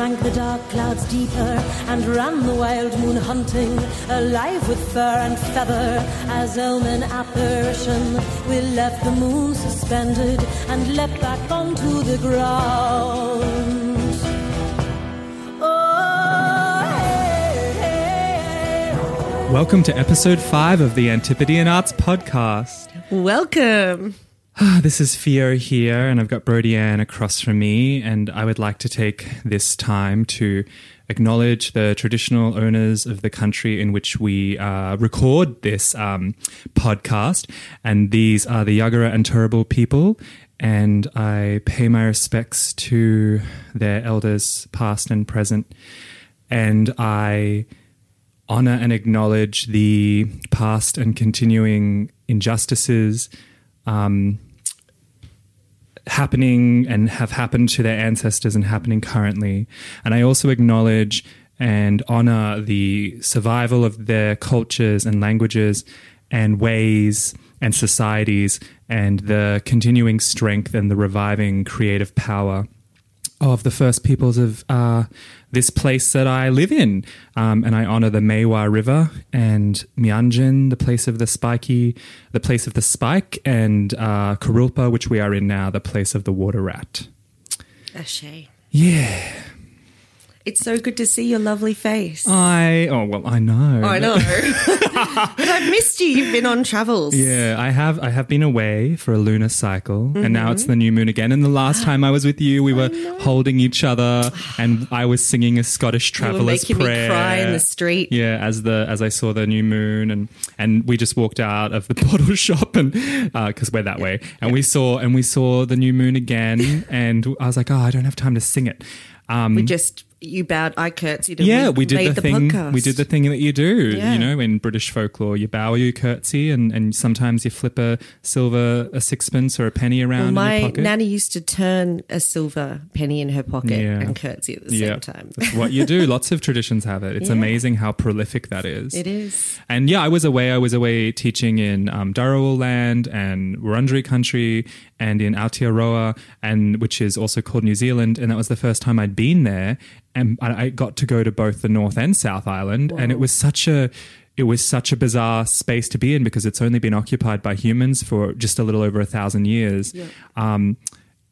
drank the dark clouds deeper and ran the wild moon hunting, alive with fur and feather. As omen apparition, we left the moon suspended and leapt back onto the ground. Oh. Welcome to episode five of the Antipodean Arts Podcast. Welcome. This is Theo here, and I've got Brody Ann across from me, and I would like to take this time to acknowledge the traditional owners of the country in which we uh, record this um, podcast, and these are the Yagara and Turrbal people. And I pay my respects to their elders, past and present, and I honor and acknowledge the past and continuing injustices um, happening and have happened to their ancestors and happening currently. And I also acknowledge and honor the survival of their cultures and languages and ways and societies and the continuing strength and the reviving creative power of the first peoples of uh, this place that I live in. Um, and I honor the Maiwar River and Mianjin, the place of the spiky, the place of the spike, and uh, Kurilpa, which we are in now, the place of the water rat. Ashay. Yeah. It's so good to see your lovely face. I, oh, well, I know. I know. but I've missed you. You've been on travels. Yeah, I have. I have been away for a lunar cycle, and now Mm-hmm. it's the new moon again. And the last time I was with you, we were holding each other, and I was singing a Scottish You were making prayer. me cry in the street. Yeah, as the as I saw the new moon, and and we just walked out of the bottle shop, and because we're that way, and we saw and we saw the new moon again, and I was like, oh, I don't have time to sing it. Um, We just, you bowed, I curtsied. And yeah, we did made the, thing. podcast. We did the thing that you do. Yeah. You know, in British folklore, you bow, you curtsy, and, and sometimes you flip a silver, a sixpence or a penny around Well, in my your pocket. nanny used to turn a silver penny in her pocket Yeah. and curtsy at the yeah, same time. that's what you do. Lots of traditions have it. It's amazing how prolific that is. It is. And yeah, I was away. I was away teaching in um, Darawal land and Wurundjeri country and in Aotearoa, and which is also called New Zealand. And that was the first time I'd been there. And I I got to go to both the North and South Island, and it was such a it was such a bizarre space to be in because it's only been occupied by humans for just a little over a thousand years. Um,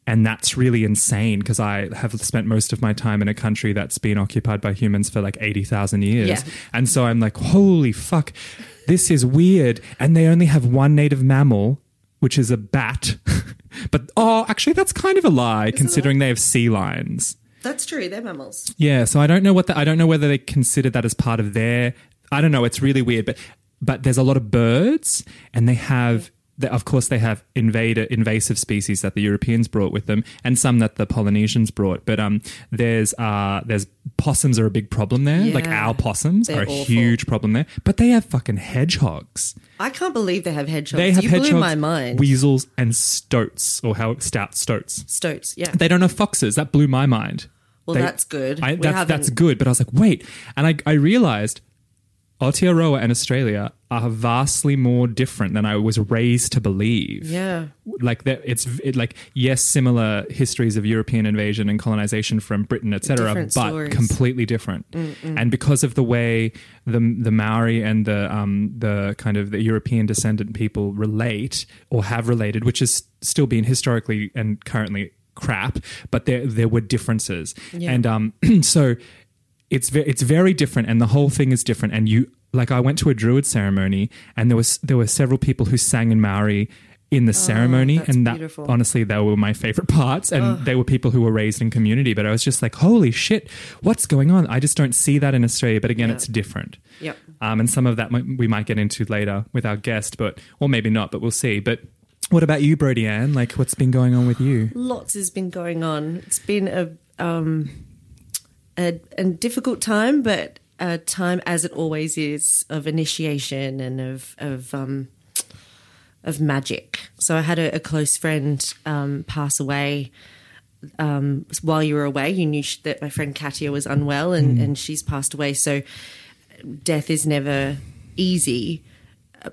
and that's really insane because I have spent most of my time in a country that's been occupied by humans for like 80,000 years. Yeah. And so I'm like, holy fuck, this is weird. And they only have one native mammal, which is a bat. but oh, actually, that's kind of a lie considering they have sea lions. That's true. They're mammals. Yeah, so I don't know what the, I don't know whether they consider that as part of their. I don't know. It's really weird, but but there's a lot of birds, and they have. Of course, they have invader invasive species that the Europeans brought with them, and some that the Polynesians brought. But um, there's uh, there's possums are a big problem there. Like our possums They're are a awful. huge problem there. But they have fucking hedgehogs. I can't believe they have hedgehogs. They have you hedgehogs, blew my mind. weasels, and stoats, or how stout stoats. Stoats, yeah. They don't have foxes. That blew my mind. Well, They- that's good. I, We that's, that's good. But I was like, wait. And I, I realized Aotearoa and Australia are vastly more different than I was raised to believe. Yeah. Like that, it's it, like yes, similar histories of European invasion and colonization from Britain, etc., but stories. completely different. And because of the way the the Maori and the um the kind of the European descendant people relate or have related, which is still being historically and currently crap, but there there were differences, Yeah. and um so it's ve- it's very different and the whole thing is different and you like I went to a druid ceremony and there was there were several people who sang in Maori in the ceremony Oh, that's and that beautiful. honestly they were my favorite parts and they were people who were raised in community but I was just like holy shit what's going on I just don't see that in Australia but again Yeah. it's different Yep. um, and some of that might, we might get into later with our guest but or maybe not but we'll see but what about you Brody Ann like what's been going on with you Lots has been going on. It's been a um, a, a difficult time, but a time, as it always is, of initiation and of of um, of magic. So I had a, a close friend um, pass away um, while you were away. You knew that my friend Katia was unwell, and, and she's passed away. So death is never easy,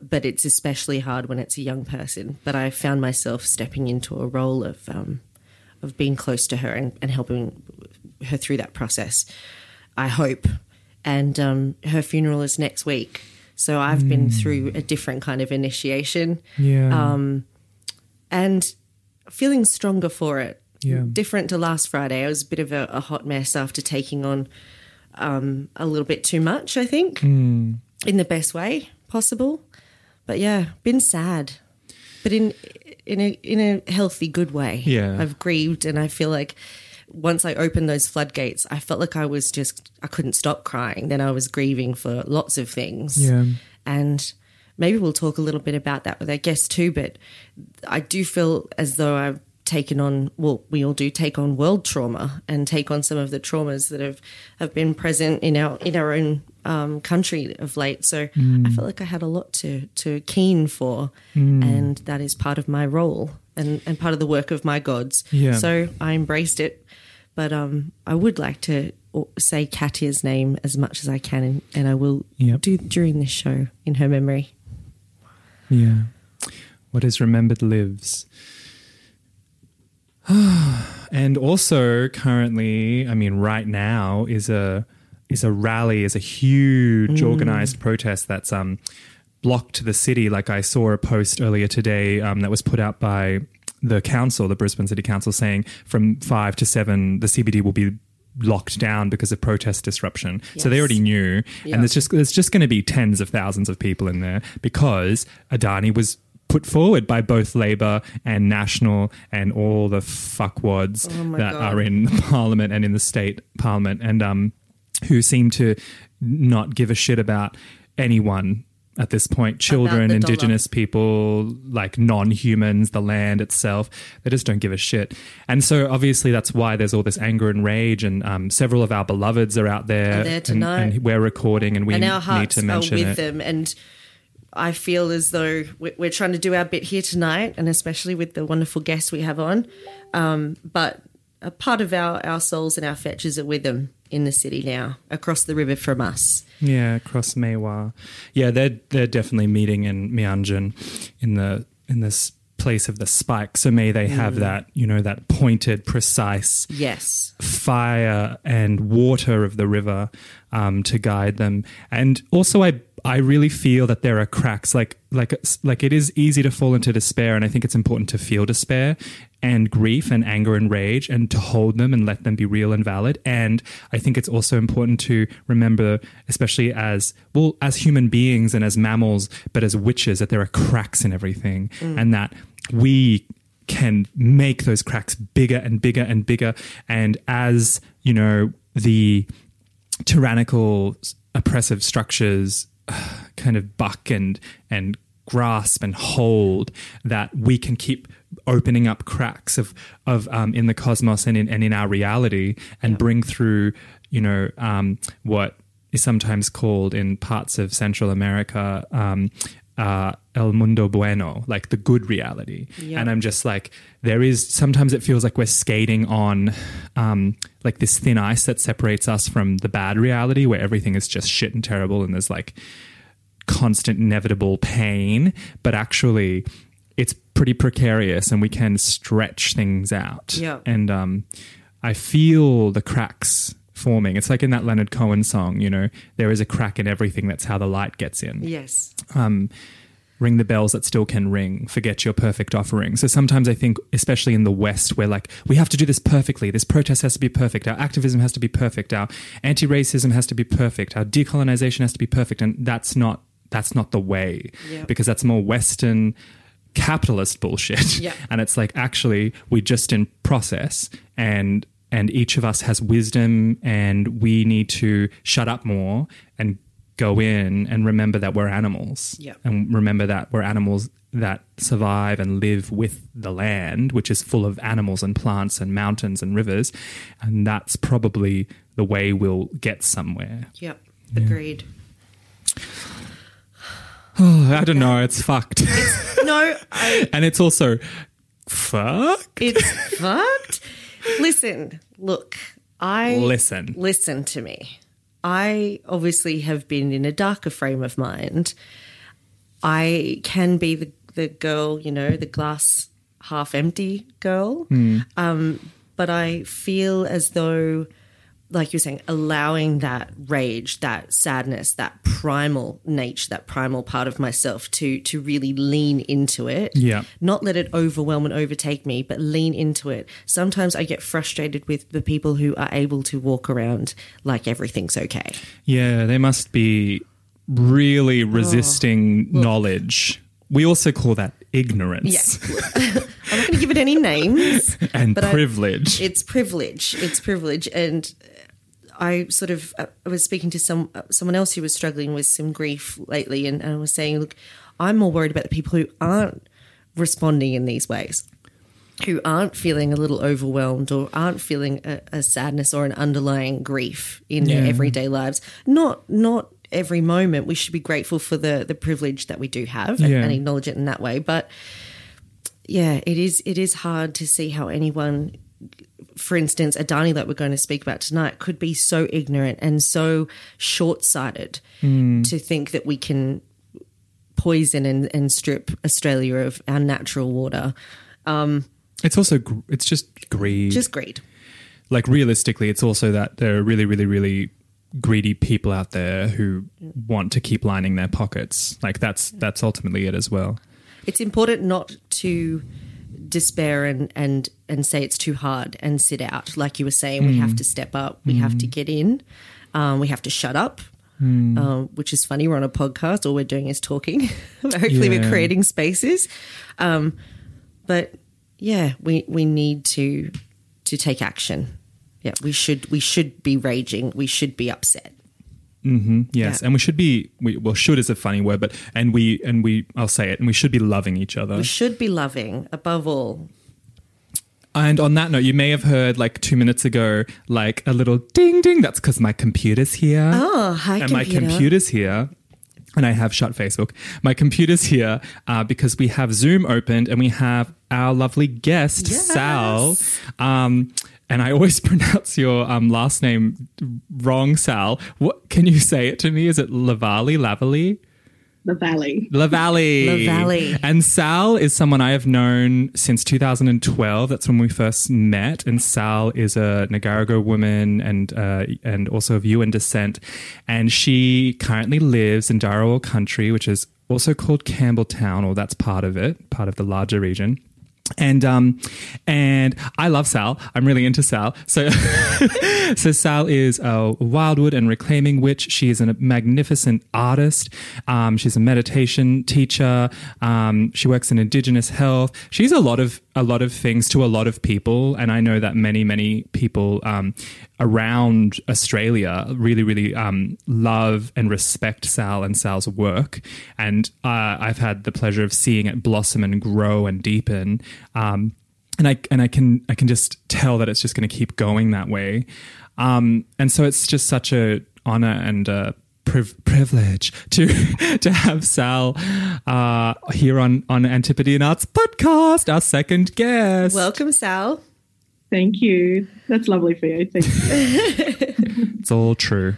but it's especially hard when it's a young person. But I found myself stepping into a role of um, of being close to her and, and helping her through that process. I hope, and um, her funeral is next week. So I've been through a different kind of initiation Yeah. and feeling stronger for it. Yeah. Different to last Friday. I was a bit of a, a hot mess after taking on um, a little bit too much, I think, Hmm. in the best way possible. But yeah, been sad, but in in a in a healthy, good way. Yeah. I've grieved, and I feel like once I opened those floodgates, I felt like I was just I couldn't stop crying. Then I was grieving for lots of things. Yeah. And maybe we'll talk a little bit about that with our guests too. But I do feel as though I've taken on, well, we all do take on world trauma and take on some of the traumas that have, have been present in our in our own um, country of late. So I felt like I had a lot to to keen for, and that is part of my role and and part of the work of my gods. Yeah. So I embraced it. But um, I would like to say Katia's name as much as I can, and, and I will Yep. do during this show in her memory. Yeah. What is remembered lives. and also currently, I mean right now is a is a rally, is a huge organized protest that's um blocked the city. Like I saw a post earlier today um, that was put out by the council, the Brisbane City Council, saying from five to seven the CBD will be locked down because of protest disruption. So they already knew, Yeah. and there's just there's just going to be tens of thousands of people in there because Adani was put forward by both Labor and National and all the fuckwads Oh that God. are in the Parliament and in the state Parliament, and um, who seem to not give a shit about anyone. At this point, children, the dollar. indigenous people, like non humans, the land itself, they just don't give a shit. And so, obviously, that's why there's all this anger and rage. And um, several of our beloveds are out there. Are there and- tonight. and we're recording, and we and our need hearts to are mention with it. them. And I feel as though we- we're trying to do our bit here tonight, and especially with the wonderful guests we have on. Um, but a part of our, our souls and our fetches are with them in the city now, across the river from us. Yeah, across Maiwar. Yeah, they're they're definitely meeting in Mianjin in the in this place of the spike. So may they Mm. have that, you know, that pointed, precise Yes. fire and water of the river um, to guide them. And also, I I really feel that there are cracks. Like like like it is easy to fall into despair, and I think it's important to feel despair and grief and anger and rage, and to hold them and let them be real and valid. And I think it's also important to remember, especially as well as human beings and as mammals, but as witches, that there are cracks in everything, mm. and that we can make those cracks bigger and bigger and bigger. And as, you know, the tyrannical oppressive structures kind of buck and and grasp and hold that we can keep opening up cracks of of um, in the cosmos and in and in our reality and bring through you know um, what is sometimes called in parts of Central America um, uh, El Mundo Bueno, like the good reality. Yeah. And I'm just like, there is sometimes it feels like we're skating on um, like this thin ice that separates us from the bad reality where everything is just shit and terrible and there's like constant inevitable pain. But actually, it's pretty precarious and we can stretch things out. Yeah. And um, I feel the cracks forming. It's like in that Leonard Cohen song, you know, there is a crack in everything. That's how the light gets in Yes. um, ring the bells that still can ring forget your perfect offering. So sometimes i think especially in the west where like we have to do this perfectly. This protest has to be perfect. Our activism has to be perfect. Our anti-racism has to be perfect. Our decolonization has to be perfect. And that's not that's not the way. Yeah. because that's more western capitalist bullshit. Yeah. and it's like actually we're just in process and and each of us has wisdom and we need to shut up more and go in and remember that we're animals Yeah. and remember that we're animals that survive and live with the land which is full of animals and plants and mountains and rivers and that's probably the way we'll get somewhere Yep. Agreed. oh, i don't know it's fucked No, I, and it's also fuck it's fucked. Listen, look, I listen listen to me. I obviously have been in a darker frame of mind. I can be the, the girl, you know, the glass half empty girl. Um, but I feel as though like you're saying, allowing that rage, that sadness, that primal nature, that primal part of myself to to really lean into it. Yeah. Not let it overwhelm and overtake me, but lean into it. Sometimes I get frustrated with the people who are able to walk around like everything's okay. Yeah, they must be really oh. resisting knowledge. We also call that ignorance Yeah. I'm not going to give it any names. and But I- privilege. It's privilege. It's privilege, and I sort of uh, I was speaking to some uh, someone else who was struggling with some grief lately, and, and I was saying, look, I'm more worried about the people who aren't responding in these ways, who aren't feeling a little overwhelmed or aren't feeling a, a sadness or an underlying grief in their everyday lives. Not not every moment. We should be grateful for the the privilege that we do have and, Yeah. and acknowledge it in that way, but yeah, it is. It is hard to see how anyone, for instance, Adani that we're going to speak about tonight, could be so ignorant and so short-sighted hmm. to think that we can poison and, and strip Australia of our natural water. Um, it's also gr- it's just greed. Just greed. like realistically, it's also that there are really, really, really greedy people out there who want to keep lining their pockets. Like that's that's ultimately it as well. It's important not to despair and and and say it's too hard and sit out. Like you were saying, we have to step up. We have to get in. Um, we have to shut up. Um, which is funny. We're on a podcast. All we're doing is talking. Hopefully, Yeah. we're creating spaces. Um, but yeah, we we need to to take action. Yeah, we should we should be raging. We should be upset. Yes, Yeah. and we should be. We, well, should is a funny word, but and we and we. I'll say it, and we should be loving each other. We should be loving above all. And on that note, you may have heard like two minutes ago, like a little ding ding. That's because my computer's here. Oh, hi, and my computer's here. And I have shut Facebook. My computer's here uh, because we have Zoom opened and we have our lovely guest, Yes. Sal. Um, and I always pronounce your um, last name wrong, Sal. What can you say it to me? Is it Lavali? Lavali? the valley. Lavalley. Lavalley. And Sal is someone I have known since 2012. That's when we first met. And Sal is a Ngarigo woman and uh, and also of Yuin descent. And she currently lives in Darawal country, which is also called Campbelltown, or that's part of it, part of the larger region. And um and I love Sal. I'm really into Sal. So so Sal is a wildwood and reclaiming witch. She is a magnificent artist. Um, she's a meditation teacher. Um, she works in Indigenous health. She's a lot of a lot of things to a lot of people, and I know that many many people um, around Australia really really um, love and respect Sal and Sal's work. And uh, I've had the pleasure of seeing it blossom and grow and deepen. Um, and I and I can I can just tell that it's just going to keep going that way. Um, and so it's just such a honor and a priv- privilege to to have Sal uh, here on on Antipodean Arts podcast, our second guest. Welcome, Sal. Thank you. That's lovely for you. Thank you. it's all true.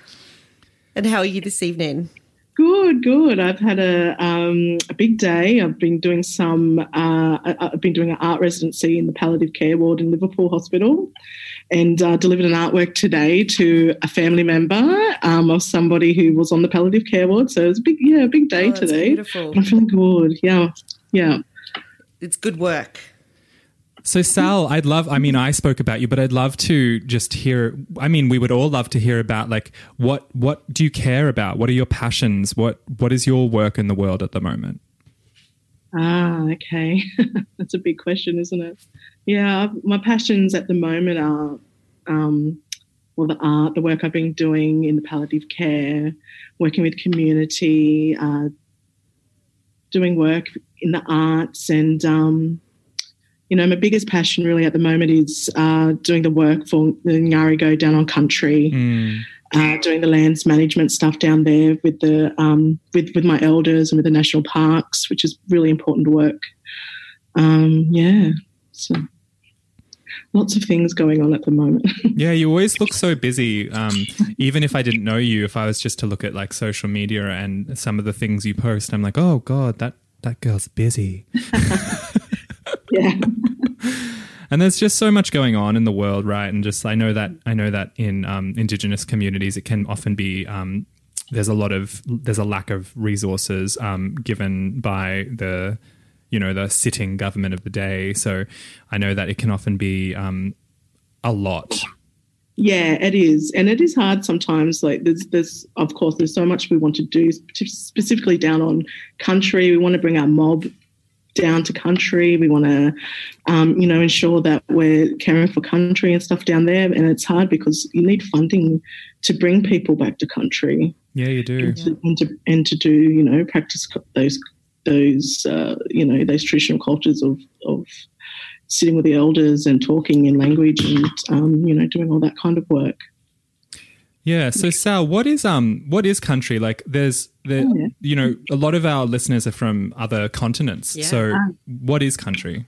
And how are you this evening? good, good. I've had a um, a big day. I've been doing some. Uh, I- I've been doing an art residency in the palliative care ward in Liverpool Hospital, and uh, delivered an artwork today to a family member um, of somebody who was on the palliative care ward. So it was a big, yeah, a big day Oh, that's today. beautiful. I'm feeling good. Yeah, yeah. It's good work. So Sal, I'd love I mean I spoke about you, but I'd love to just hear I mean we would all love to hear about like what what do you care about? What are your passions? What what is your work in the world at the moment? Ah, okay. That's a big question, isn't it? Yeah, my passions at the moment are, um, well, the art, the work I've been doing in the palliative care, working with community, uh, doing work in the arts, and um, you know, my biggest passion really at the moment is uh, doing the work for the Ngarigo down on country uh, doing the lands management stuff down there with the um, with with my elders and with the national parks, which is really important work. Um, yeah, so lots of things going on at the moment. Yeah, you always look so busy. Um, even if I didn't know you, if I was just to look at like social media and some of the things you post, I'm like, oh god, that that girl's busy. yeah, and there's just so much going on in the world, right? And just I know that I know that in um, indigenous communities, it can often be um, there's a lot of there's a lack of resources um, given by the you know the sitting government of the day. So I know that it can often be um, a lot. Yeah, it is, and it is hard sometimes. Like there's, there's of course, there's so much we want to do, specifically down on country. We want to bring our mob down to country. We want to, um, you know, ensure that we're caring for country and stuff down there. And it's hard because you need funding to bring people back to country. Yeah, you do. And to, and to, and to do, you know, practice those those uh, you know those traditional cultures of of sitting with the elders and talking in language and um, you know doing all that kind of work. Yeah. So Sal, what is um what is country? Like there's the oh, yeah. you know, a lot of our listeners are from other continents. Yeah. So what is country?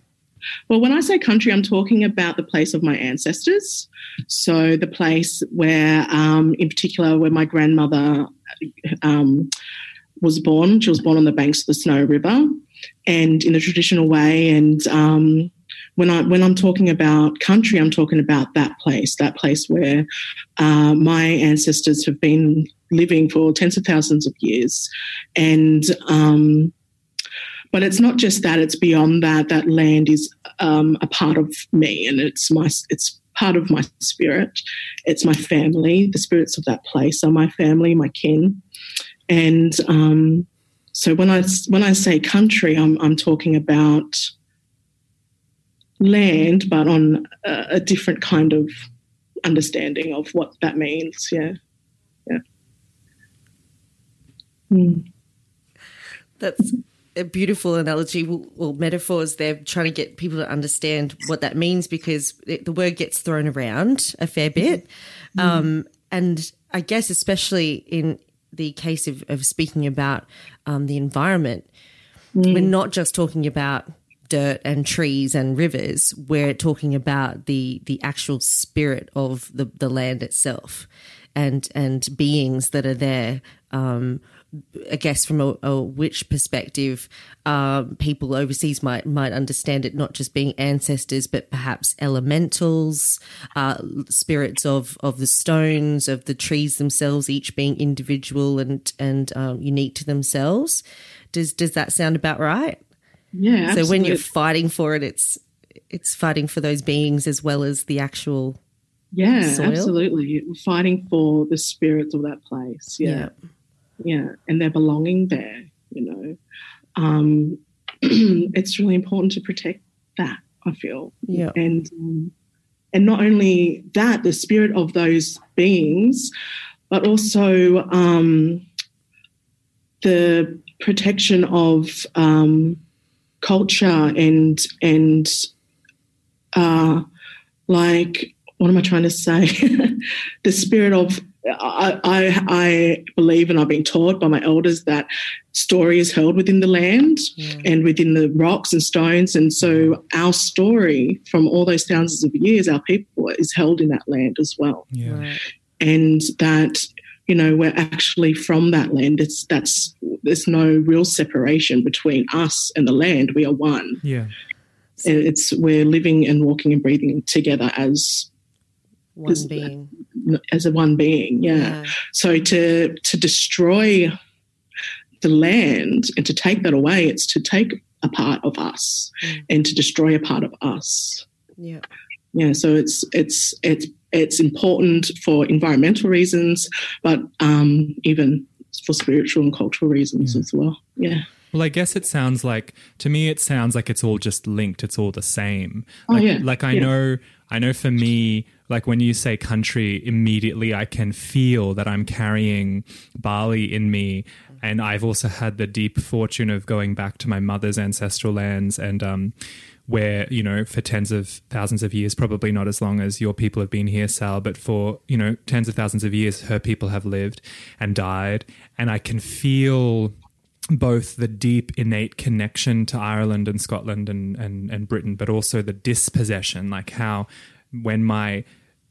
Well, when I say country, I'm talking about the place of my ancestors. So the place where, um, in particular, where my grandmother um, was born. She was born on the banks of the Snow River, and in a traditional way. And um, when I when I'm talking about country, I'm talking about that place, that place where uh, my ancestors have been living for tens of thousands of years, and um, but it's not just that; it's beyond that. That land is um, a part of me, and it's my it's part of my spirit. It's my family. The spirits of that place are my family, my kin, and um, so when I when I say country, I'm I'm talking about land, but on a, a different kind of understanding of what that means. Yeah, yeah. Mm. That's a beautiful analogy or metaphors. They're trying to get people to understand what that means because it, the word gets thrown around a fair bit, mm. um, and I guess especially in the case of, of speaking about um, the environment, mm. we're not just talking about dirt and trees and rivers. We're talking about the the actual spirit of the, the land itself, and and beings that are there. Um, I guess from a, a witch perspective, um, people overseas might might understand it not just being ancestors, but perhaps elementals, uh, spirits of of the stones, of the trees themselves, each being individual and and um, unique to themselves. Does does that sound about right? Yeah. Absolutely. So when you're fighting for it, it's it's fighting for those beings as well as the actual. Yeah, soil. absolutely. Fighting for the spirits of that place. Yeah. yeah. Yeah. And they're belonging there, you know. Um, it's really important to protect that, I feel. Yeah. And um, and not only that, the spirit of those beings, but also um, the protection of um, culture and and uh, like what am I trying to say? the spirit of I, I, I, believe and I've been taught by my elders that story is held within the land yeah. and within the rocks and stones. And so mm. our story from all those thousands of years, our people, is held in that land as well. Yeah. Right. And that you know we're actually from that land it's that's there's no real separation between us and the land we are one yeah it's we're living and walking and breathing together as one as, being as a one being yeah. yeah so to to destroy the land and to take that away it's to take a part of us mm. and to destroy a part of us yeah yeah so it's it's it's it's important for environmental reasons, but um, even for spiritual and cultural reasons yeah. as well. Yeah. Well, I guess it sounds like to me it sounds like it's all just linked. It's all the same. Oh, like, yeah. like I yeah. know I know for me, like when you say country, immediately I can feel that I'm carrying Bali in me. And I've also had the deep fortune of going back to my mother's ancestral lands and um, where you know for tens of thousands of years probably not as long as your people have been here sal but for you know tens of thousands of years her people have lived and died and i can feel both the deep innate connection to ireland and scotland and and, and britain but also the dispossession like how when my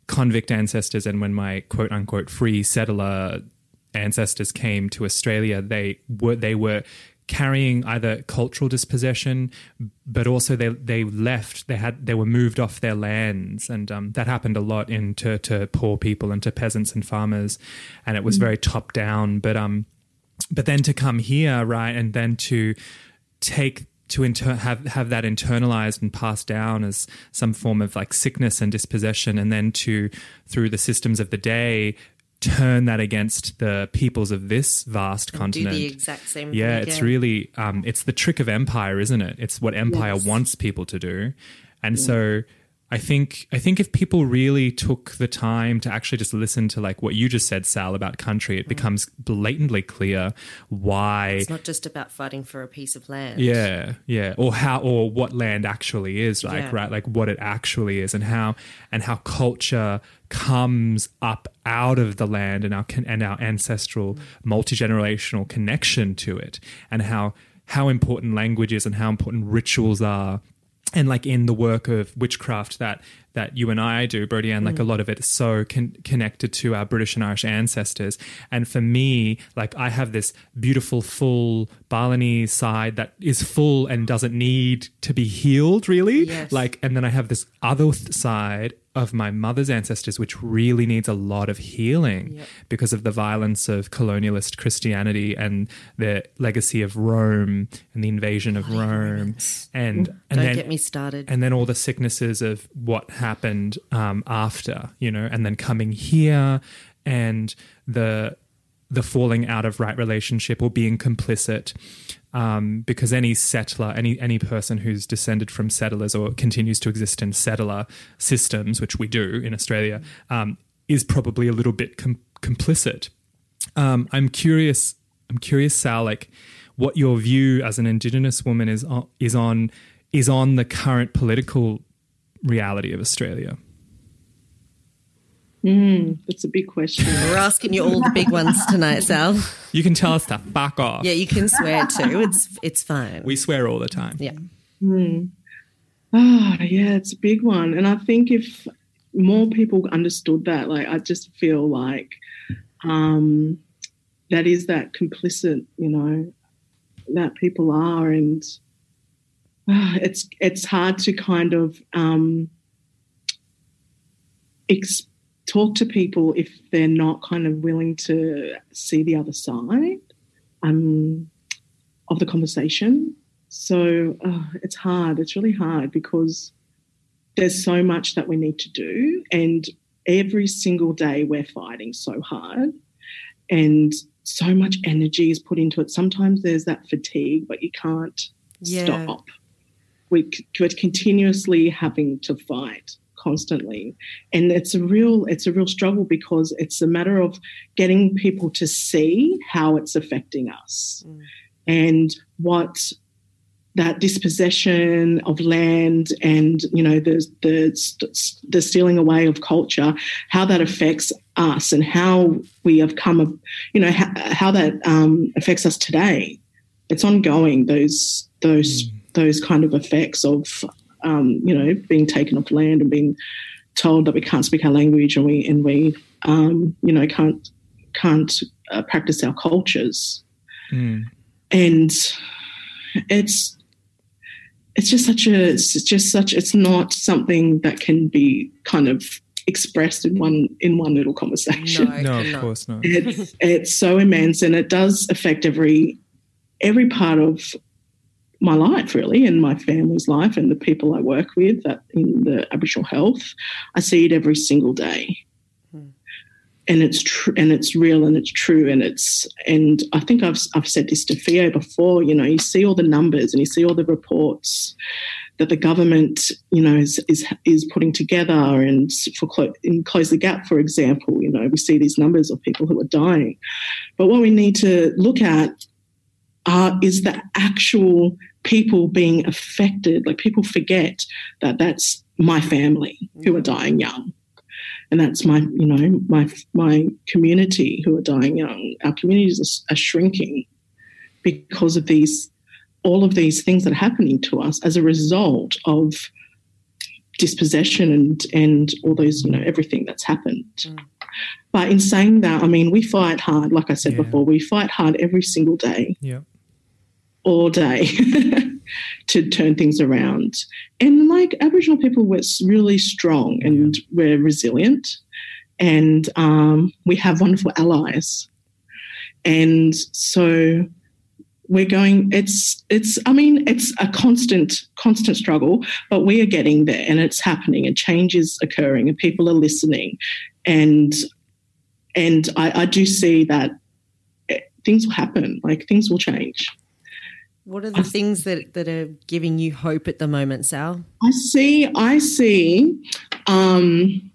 convict ancestors and when my quote unquote free settler ancestors came to australia they were they were carrying either cultural dispossession, but also they they left. They had they were moved off their lands, and um, that happened a lot into to poor people and to peasants and farmers, and it was very top down. But um, but then to come here, right, and then to take to inter- have have that internalized and passed down as some form of like sickness and dispossession, and then to through the systems of the day turn that against the peoples of this vast continent. Do the exact same. yeah, it's really um, it's the trick of empire, isn't it? It's what empire Yes. wants people to do, and so. I think I think if people really took the time to actually just listen to like what you just said, Sal, about country, it mm. becomes blatantly clear why It's not just about fighting for a piece of land. yeah, yeah, or how or what land actually is like, Yeah. right? Like what it actually is, and how and how culture comes up out of the land and our and our ancestral mm. multi generational connection to it, and how how important language is and how important rituals are. And like in the work of witchcraft that that you and I do, Brody, and like a mm. lot of it is so con- connected to our British and Irish ancestors. And for me, like I have this beautiful, full Balinese side that is full and doesn't need to be healed, really. Yes. Like, and then I have this other th- side of my mother's ancestors, which really needs a lot of healing Yep. because of the violence of colonialist Christianity and the legacy of Rome and the invasion of Rome. And and Don't then get me started. and then all the sicknesses of what happened um, after, you know, and then coming here and the the falling out of right relationship or being complicit. Um, because any settler, any any person who's descended from settlers or continues to exist in settler systems, which we do in Australia, um, is probably a little bit com- complicit. Um, I'm curious. I'm curious, Sal, like what your view as an Indigenous woman is on, is on is on the current political reality of Australia. That's a big question. We're asking you all the big ones tonight, Sal. You can tell us to fuck off. Yeah, you can swear too. It's it's fine. We swear all the time. yeah. Ah, yeah, it's a big one. And I think if more people understood that, like, I just feel like um, that is that complicit, you know, that people are, and ah, it's it's hard to kind of um, ex- talk to people if they're not kind of willing to see the other side um, of the conversation. So uh, it's hard. It's really hard because there's so much that we need to do, and every single day we're fighting so hard, and so much energy is put into it. Sometimes there's that fatigue, but you can't Yeah. stop. We, we're continuously having to fight constantly. And it's a real it's a real struggle because it's a matter of getting people to see how it's affecting us and what that dispossession of land and you know the the the stealing away of culture how that affects us and how we have come you know how, how that um, affects us today. It's ongoing those those those kind of effects of um, you know being taken off land and being told that we can't speak our language and we and we um, you know can't can't uh, practice our cultures Mm. and it's it's just such a it's just such it's not something that can be kind of expressed in one in one little conversation No, No, of course not. it's it's so immense and it does affect every every part of my life really and my family's life and the people I work with that in the Aboriginal health I see it every single day. And it's true and it's real and it's true and it's and I think I've I've said this to Theo before you know you see all the numbers and you see all the reports that the government you know is is, is putting together and for clo- in close the gap for example you know we see these numbers of people who are dying. But what we need to look at uh, is the actual people being affected like people forget that that's my family who are mm. dying young. And that's my you know my my community who are dying young. Our communities are, are shrinking because of these all of these things that are happening to us as a result of dispossession and and all those you know everything that's happened. Mm. But in saying that i mean we fight hard like i said Yeah. before we fight hard every single day. Yeah. all day to turn things around. And like Aboriginal people, we're really strong and we're resilient, and um, we have wonderful allies. And so we're going it's it's i mean it's a constant constant struggle but we are getting there and it's happening and change is occurring and people are listening and and i, I do see that things will happen like things will change what are the things that, that are giving you hope at the moment sal i see i see um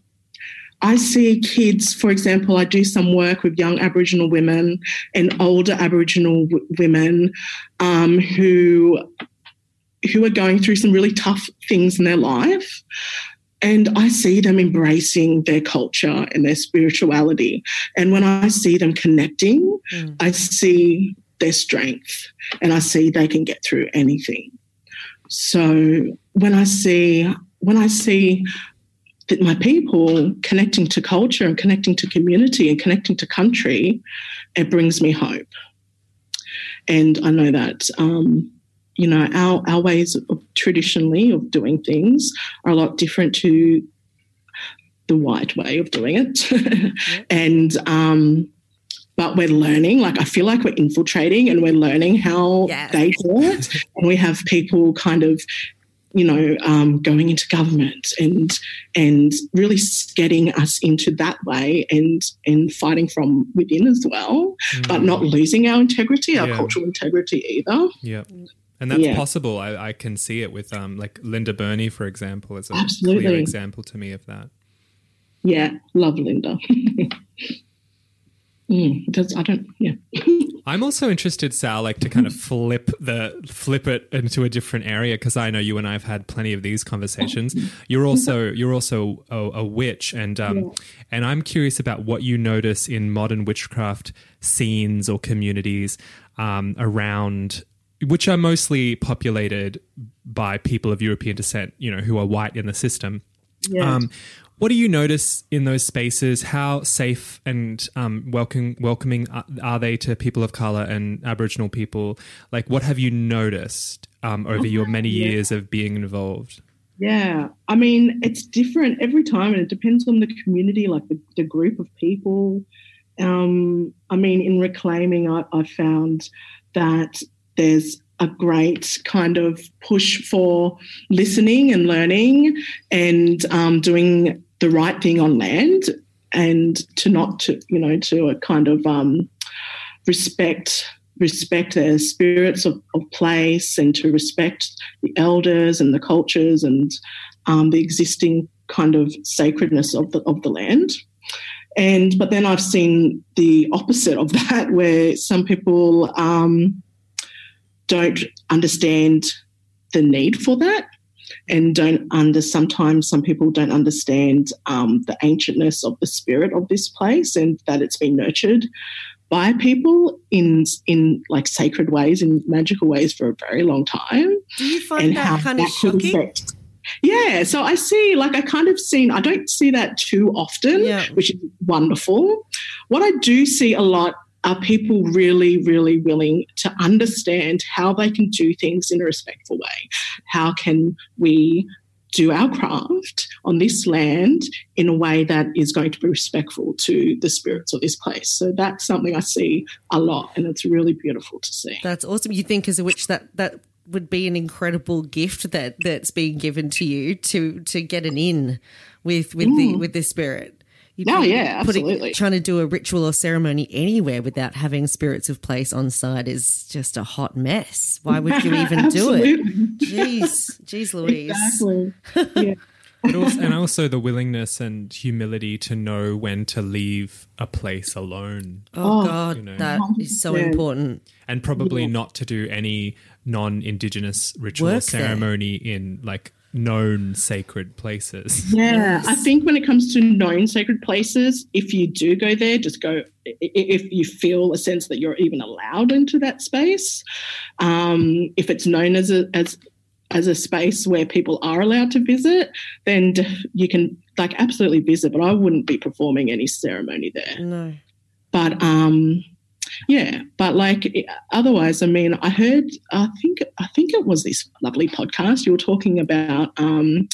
I see kids, for example, I do some work with young Aboriginal women and older Aboriginal w- women um, who who are going through some really tough things in their life. And I see them embracing their culture and their spirituality. And when I see them connecting, mm. I see their strength and I see they can get through anything. So when I see when I see that my people connecting to culture and connecting to community and connecting to country, it brings me hope. And I know that, um, you know, our, our ways of traditionally of doing things are a lot different to the white way of doing it. and, um, but we're learning, like, I feel like we're infiltrating and we're learning how yes. they do it. and we have people kind of you know, um, going into government and and really getting us into that way and and fighting from within as well, mm. but not losing our integrity, our yeah. cultural integrity either. Yeah. And that's yeah. possible. I, I, can see it with um, like Linda Burney, for example, is a Absolutely. clear example to me of that. Yeah, love Linda. Mm, does I don't yeah. I'm also interested, Sal, like to kind of flip the flip it into a different area because I know you and I have had plenty of these conversations. You're also you're also a, a witch, and um, yeah. and I'm curious about what you notice in modern witchcraft scenes or communities um, around which are mostly populated by people of European descent, you know, who are white in the system. Yeah. Um, what do you notice in those spaces? How safe and um, welcome, welcoming are they to people of color and Aboriginal people? Like, what have you noticed um, over your many yeah. years of being involved? Yeah, I mean, it's different every time, and it depends on the community, like the, the group of people. Um, I mean, in reclaiming, I, I found that there's a great kind of push for listening and learning and um, doing the right thing on land and to not to you know to a kind of um, respect respect the spirits of, of, place and to respect the elders and the cultures and um, the existing kind of sacredness of the of the land. And but then I've seen the opposite of that, where some people um, don't understand the need for that and don't under sometimes some people don't understand um, the ancientness of the spirit of this place and that it's been nurtured by people in in like sacred ways in magical ways for a very long time. Do you find that kind that of shocking? affect, yeah so i see like i kind of seen i don't see that too often yeah. which is wonderful. What i do see a lot are people really, really willing to understand how they can do things in a respectful way? How can we do our craft on this land in a way that is going to be respectful to the spirits of this place. So that's something I see a lot, and it's really beautiful to see. That's awesome. You think as a witch that that would be an incredible gift that that's being given to you to to get an in with with mm. the with this spirit. You'd oh, yeah, absolutely. Putting, trying to do a ritual or ceremony anywhere without having spirits of place on site is just a hot mess. Why would you even do it? Jeez, jeez, Louise. Exactly. Yeah. also, and also the willingness and humility to know when to leave a place alone. Oh, oh God, you know? that is so yeah. important. And probably yeah. not to do any non-indigenous ritual Work ceremony there. in like known sacred places. Yeah, I think when it comes to known sacred places, if you do go there, just go if you feel a sense that you're even allowed into that space. Um, if it's known as a as as a space where people are allowed to visit, then you can like absolutely visit. But I wouldn't be performing any ceremony there. No. But um, yeah, but like otherwise, I mean, I heard, I think, I think it was this lovely podcast you were talking about um,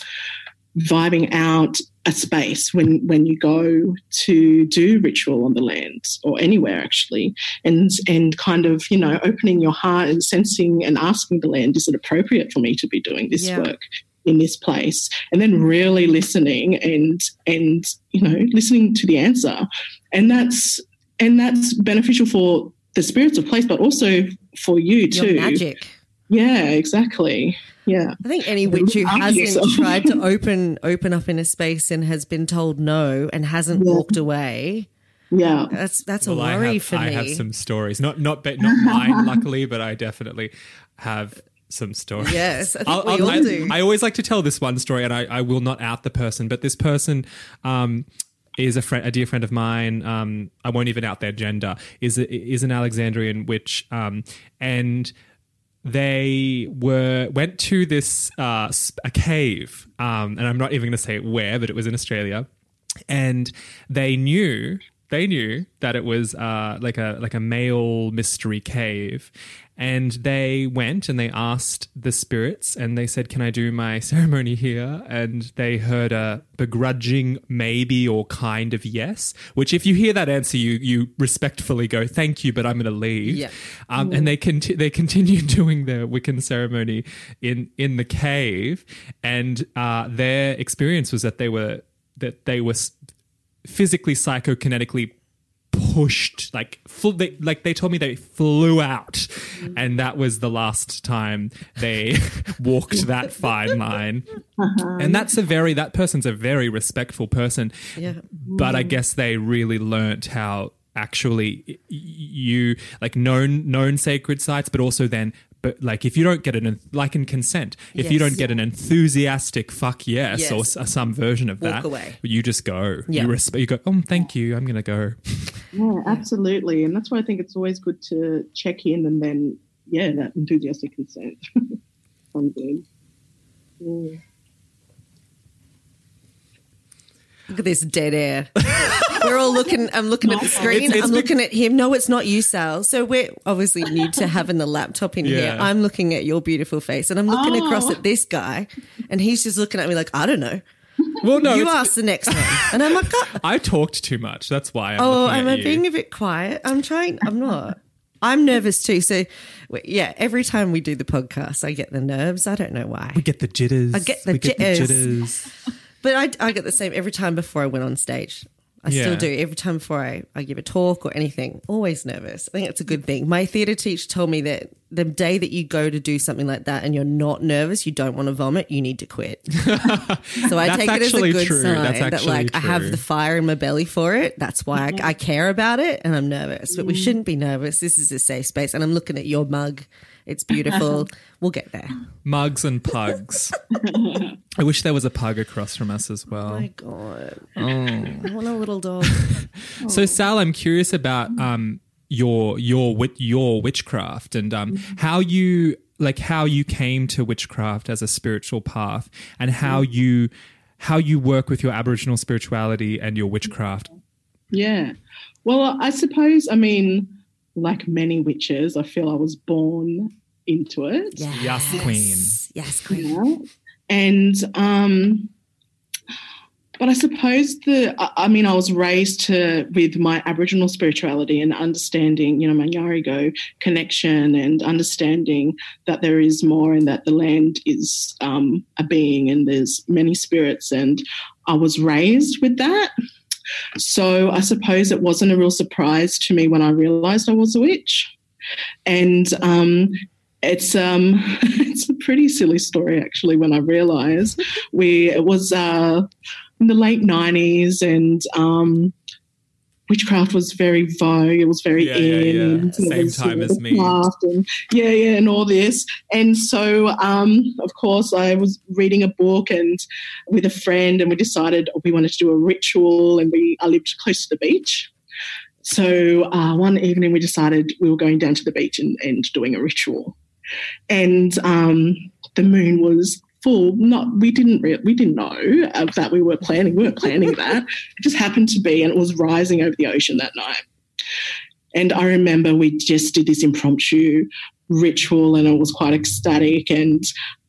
vibing out a space when when you go to do ritual on the land or anywhere actually and and kind of you know opening your heart and sensing and asking the land is it appropriate for me to be doing this Yeah. work in this place and then really listening and and you know listening to the answer and that's and that's beneficial for the spirits of place but also for you Your too magic. yeah exactly yeah I think any witch who hasn't tried to open open up in a space and has been told no and hasn't Yeah. walked away, yeah that's that's a Well, I worry have, for me. I have some stories, not not but not mine, luckily, but I definitely have some stories. Yes, I think I'll- we I'll- all I, do. I always like to tell this one story, and I, I will not out the person, but this person. Um, is a friend, a dear friend of mine. Um, I won't even out their gender. Is is an Alexandrian witch, um, and they were went to this uh, a cave, um, and I'm not even going to say where, but it was in Australia, and they knew they knew that it was uh, like a like a male mystery cave, and they went and they asked the spirits, and they said, "Can I do my ceremony here?" And they heard a begrudging maybe or kind of yes. Which, if you hear that answer, you you respectfully go, "Thank you, but I'm going to leave." Yeah. Um, and they conti- they continued doing their Wiccan ceremony in in the cave, and uh, their experience was that they were that they were physically psychokinetically pushed like full they like they told me they flew out and that was the last time they walked that fine line uh-huh. and that's a very that person's a very respectful person Yeah. but I guess they really learnt how actually you like known known sacred sites, but also then. But like, if you don't get an like in consent, if you don't get an enthusiastic fuck yes, Yes. or s- uh, some version of Walk that, away. you just go. Yeah. You, resp- you go. Oh, thank you. I'm gonna go. Yeah, absolutely. And that's why I think it's always good to check in and then, yeah, that enthusiastic consent comes in. Yeah. Look at this dead air. we're all looking. I'm looking at the screen. It's- it's I'm looking at him. No, it's not you, Sal. So we're obviously new to having the laptop in here. I'm looking at your beautiful face, and I'm looking Oh. across at oh. this guy, and he's just looking at me like, I don't know. Well, no, you it's- ask the next one, and I'm like, "Oh, I talked too much. That's why. I'm oh, am I you. being a bit quiet? I'm trying. I'm not. I'm nervous too. So, yeah, every time we do the podcast, I get the nerves. I don't know why. We get the jitters. I get the jitters. jitters. But I, I get the same every time before I went on stage. I Yeah. still do. Every time before I, I give a talk or anything, always nervous. I think it's a good thing. My theatre teacher told me that the day that you go to do something like that and you're not nervous, you don't want to vomit, you need to quit. so I take it as a good true. sign That's that like I have the fire in my belly for it. That's why I, I care about it and I'm nervous. But we Mm. shouldn't be nervous. This is a safe space. And I'm looking at your mug. It's beautiful. we'll get there. Mugs and pugs. I wish there was a pug across from us as well. Oh my God. Oh. I want a little dog. So Sal, I'm curious about um your your wit your witchcraft and um how you like how you came to witchcraft as a spiritual path and how you how you work with your Aboriginal spirituality and your witchcraft. Yeah. Well, I suppose, I mean, like many witches, I feel I was born into it. Yes, queen. Yes, queen. Yeah. And um but I suppose the I I mean I was raised to with my Aboriginal spirituality and understanding, you know, my Yarigo connection and understanding that there is more and that the land is um, a being and there's many spirits and I was raised with that. So I suppose it wasn't a real surprise to me when I realized I was a witch. And um, it's um it's a pretty silly story actually when I realized we it was uh in the late nineties and um witchcraft was very vogue, it was very Yeah, yeah, in yeah. there Same was, time as me. and yeah, yeah, and all this. And so um of course I was reading a book and with a friend and we decided we wanted to do a ritual and we I lived close to the beach. So uh, one evening we decided we were going down to the beach and, and doing a ritual, and um, the moon was full. Not we didn't re- we didn't know uh, that we were planning. We weren't planning that. It just happened to be, and it was rising over the ocean that night. and I remember we just did this impromptu ritual and it was quite ecstatic and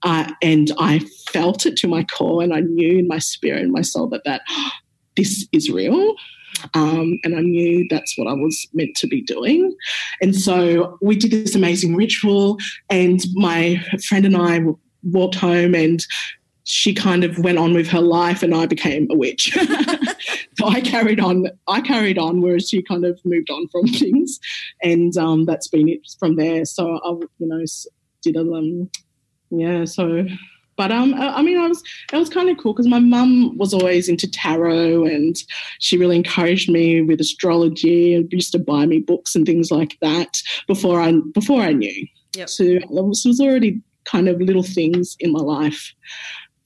uh, and I felt it to my core and I knew in my spirit and my soul that that this is real um, and I knew that's what I was meant to be doing and so we did this amazing ritual and my friend and I walked home and she kind of went on with her life and I became a witch. so I carried on I carried on whereas she kind of moved on from things and um, that's been it from there. So I you know did a um yeah so but um I mean I was it was kind of cool because my mum was always into tarot and she really encouraged me with astrology and used to buy me books and things like that before I before I knew. Yep. So there was, was already kind of little things in my life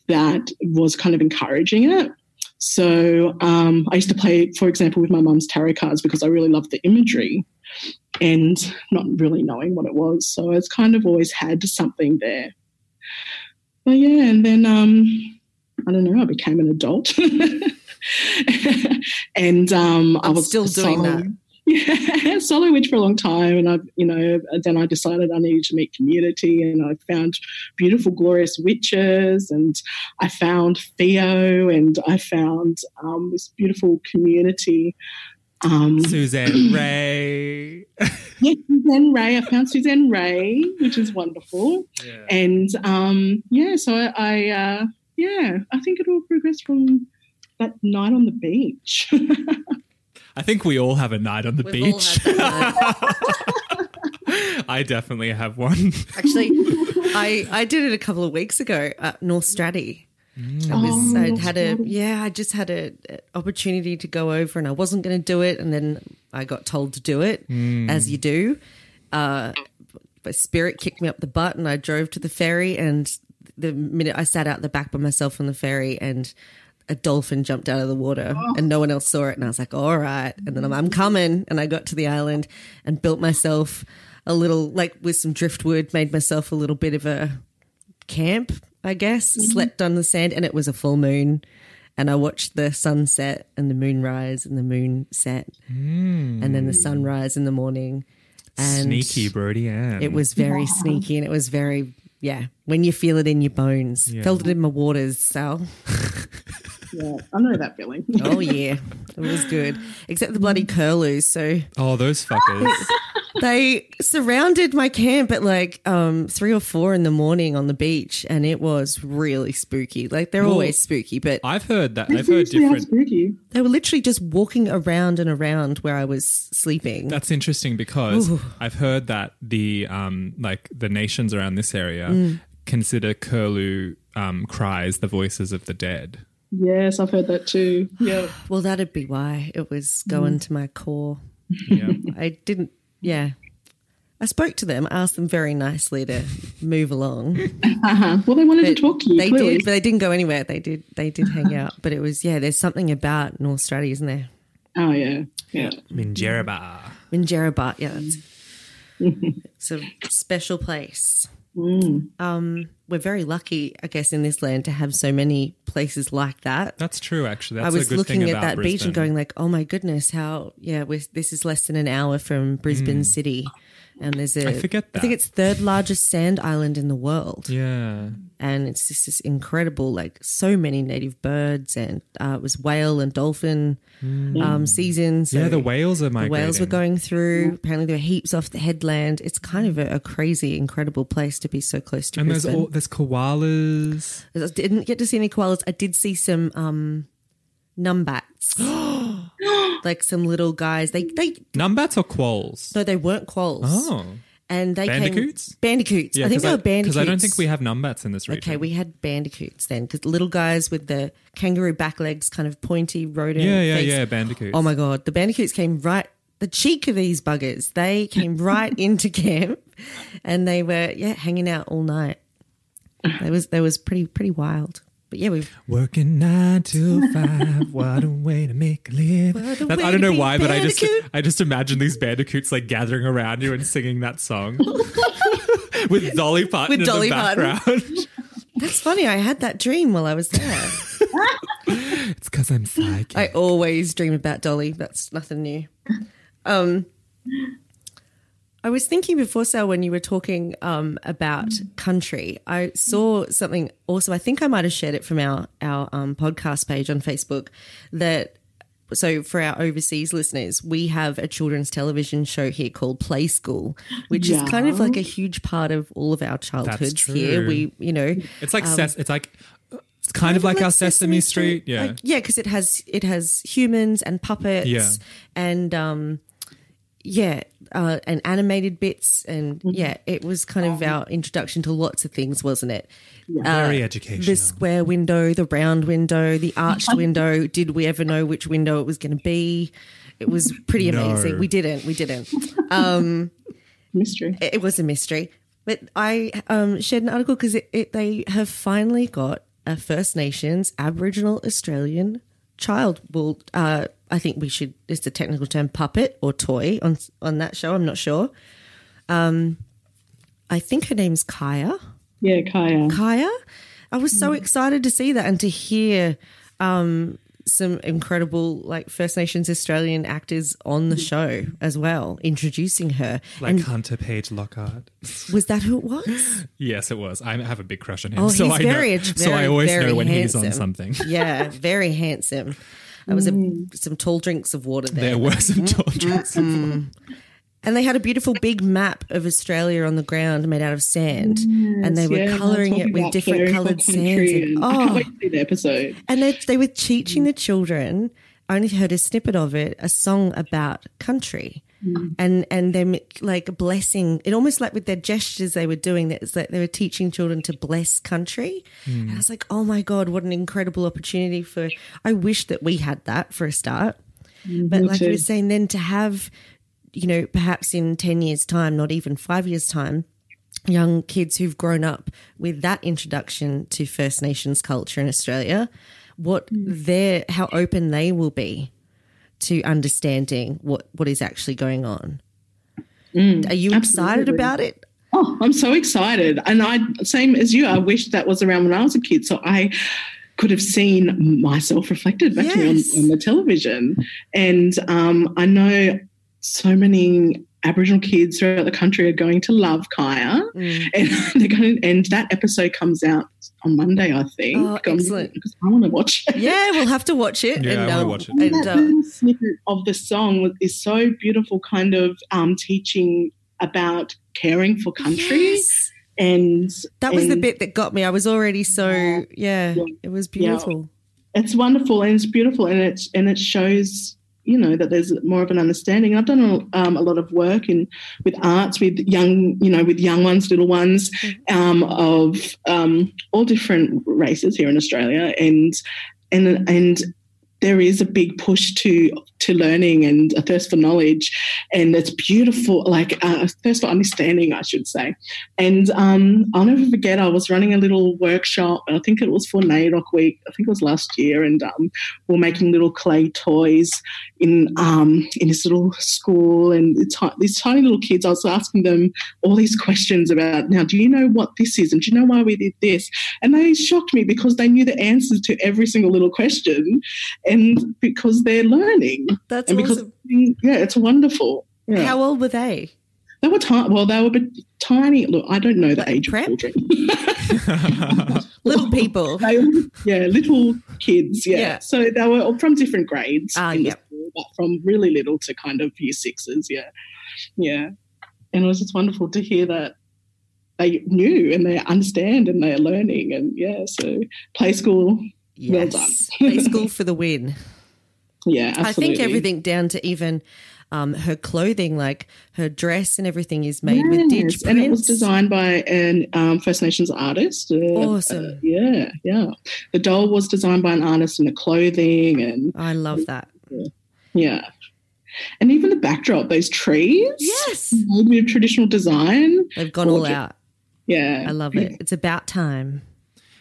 that was kind of encouraging it. So um, I used to play, for example, with my mum's tarot cards because I really loved the imagery and not really knowing what it was. So it's kind of always had something there. But yeah, and then um, I don't know, I became an adult. and um, I was still doing solo- that. yeah, solo witch for a long time, and I, you know, then I decided I needed to meet community, and I found beautiful, glorious witches, and I found Theo, and I found um, this beautiful community. Um, Suzanne Ray. Yeah, Suzanne Ray. I found Suzanne Ray, which is wonderful, Yeah. and um, yeah, so I, I uh, yeah, I think it all progressed from that night on the beach. I think we all have a night on the We've beach. I definitely have one. Actually, I I did it a couple of weeks ago at North Straddie. Mm. I was Oh, I North had a Stratty. yeah I just had a, a opportunity to go over and I wasn't going to do it and then I got told to do it Mm. as you do. Uh, but spirit kicked me up the butt and I drove to the ferry and the minute I sat out the back by myself on the ferry and a dolphin jumped out of the water and no one else saw it and I was like all right and then I'm, I'm coming and I got to the island and built myself a little like with some driftwood made myself a little bit of a camp, I guess. Mm-hmm. Slept on the sand, and it was a full moon. And I watched the sunset and the moon rise and the moon set, mm. and then the sunrise in the morning. And Sneaky Brody Ann. It was very sneaky, and it was very yeah. When you feel it in your bones, Yeah. felt it in my waters, Sal. yeah, I know that feeling. Oh yeah, it was good. Except the bloody curlews. So Oh, those fuckers. they surrounded my camp at like um, three or four in the morning on the beach, and it was really spooky. Like they're Well, always spooky, but I've heard that. I've heard different. spooky. they were literally just walking around and around where I was sleeping. That's interesting because I've heard that the um like the nations around this area Mm. consider curlew um, cries the voices of the dead. Yes, I've heard that too. Yeah. well, that'd be why it was going to my core. Yeah. I didn't. Yeah, I spoke to them, asked them very nicely to move along. Uh-huh. Well, they wanted But to talk to you. they clearly. did, but they didn't go anywhere. They did. They did hang out, but it was yeah. There's something about North Straddie, isn't there? Oh yeah, yeah. Minjerribah. In Jerebat, yeah. It's, it's a special place. Mm. Um, we're very lucky, I guess, in this land to have so many places like that. That's true, actually. That's I was a good looking thing at that Brisbane. beach and going like, "Oh my goodness, how yeah, we're, this is less than an hour from Brisbane City." And there's a I. I forget I think it's third largest sand island in the world, yeah. and it's just this incredible, like so many native birds, and uh, it was whale and dolphin um, season. So. Yeah, the whales are the whales were going through. Apparently, there were heaps off the headland. It's kind of a, a crazy, incredible place to be so close to And there's all, there's koalas. I didn't get to see any koalas. I did see some um, numbats, like some little guys. They they Numbats or quolls? no, they weren't quolls. Oh. and they Bandicoots? came bandicoots. I think they were bandicoots. Because I don't think we have numbats in this region. Okay, we had bandicoots then, because little guys with the kangaroo back legs, kind of pointy rodent. yeah, yeah, face. yeah, bandicoots. Oh my god, the bandicoots came right. The cheek of these buggers, they came right into camp, and they were yeah hanging out all night. It was that was pretty pretty wild. But yeah, we've Working nine to five, what a way to make a living. What a That's- way I don't know be why, but I just. I just imagine these bandicoots like gathering around you and singing that song with Dolly Parton With in Dolly the Parton. background. that's funny. I had that dream while I was there. it's because I'm psychic. I always dream about Dolly. That's nothing new. Um, I was thinking before, Sal, when you were talking um, about country, I saw something also. I think I might have shared it from our our um, podcast page on Facebook. That so for our overseas listeners, we have a children's television show here called Play School, which is kind of like a huge part of all of our childhoods here. true. We, you know, It's like ses- it's like it's kind, of like, our Sesame, Street. Yeah. like, yeah, because it has it has humans and puppets, Yeah. and um, yeah, uh, and animated bits, and yeah, it was kind of our introduction to lots of things, wasn't it? Very Uh, educational. The square window, the round window, the arched window. Did we ever know which window it was going to be? It was pretty No. amazing. We didn't. We didn't. Mystery. it was a mystery. But I um, shared an article because it, it, they have finally got a First Nations Aboriginal Australian child. Well, uh, I think we should. It's the technical term puppet or toy on on that show. I'm not sure. Um, I think her name's Kiya. Yeah, Kiya. Kiya. I was so excited to see that and to hear um, some incredible like First Nations Australian actors on the show as well, introducing her. like and Hunter Page Lochard. was that who it was? yes, it was. I have a big crush on him. Oh, so he's I very, know, very, so I always very know when he's on something. Yeah, very handsome. There was a, mm. some tall drinks of water there. There were some tall drinks. And they had a beautiful big map of Australia on the ground made out of sand. and they were Yeah, colouring it with different coloured country sands. And, and- I can't oh, wait to see the episode. and they, they were teaching the children. I only heard a snippet of it, a song about country. Mm. And and them like blessing it almost like with their gestures they were doing that it's like they were teaching children to bless country. Mm. And I was like, oh my God, what an incredible opportunity for I wish that we had that for a start. Mm-hmm. But Me like you were saying, then to have, you know, perhaps in 10 years' time, not even five years' time, young kids who've grown up with that introduction to First Nations culture in Australia, what mm. their, how open they will be to understanding what, what is actually going on. Are you excited about it? Oh, I'm so excited. And I, same as you, I wish that was around when I was a kid. So I could have seen myself reflected back Yes. on, on the television. And um, I know so many Aboriginal kids throughout the country are going to love Kiya. Mm. And they're going to, and that episode comes out on Monday, I think. Oh, excellent. Because I want to watch it. Yeah, we'll have to watch it. Yeah, and, I wanna um, watch it. And And, that uh, little snippet of the song is so beautiful, kind of um, teaching about caring for country. yes. And That was the bit that got me. I was already so, yeah, Yeah. it was beautiful. It's wonderful and it's beautiful, and it's and it shows you know that there's more of an understanding. And I've done um, a lot of work in with arts with young, you know, with young ones, little ones, um, of um, all different races here in Australia, and and and there is a big push to to learning and a thirst for knowledge, and it's beautiful, like uh, a thirst for understanding, I should say. And um, I'll never forget, I was running a little workshop, I think it was for NAIDOC Week. I think it was last year, and um, we are making little clay toys in um, in this little school, and these tiny little kids. I was asking them all these questions about now. Do you know what this is, and do you know why we did this? And they shocked me because they knew the answers to every single little question, and because they're learning, That's and because awesome. yeah, it's wonderful. Yeah. How old were they? They were tiny. Well, they were a bit tiny. Look, I don't know the Like age prep? of children. Little people. They yeah, little kids. Yeah. Yeah. So they were all from different grades. Ah, in the school, but from really little to kind of year sixes. Yeah. Yeah. And it was just wonderful to hear that they knew and they understand and they're learning. And yeah, so play school. Well done. Yes. School for the win. Yeah, absolutely. I think everything down to even um, her clothing, like her dress and everything, is made with dig Yes, and it was designed by an um, First Nations artist. Uh, Awesome. uh, yeah, yeah. The doll was designed by an artist, and the clothing, and I love that. yeah, and even the backdrop, those trees. Yes, made with traditional design. they've gone all out. Yeah, I love it. It's about time.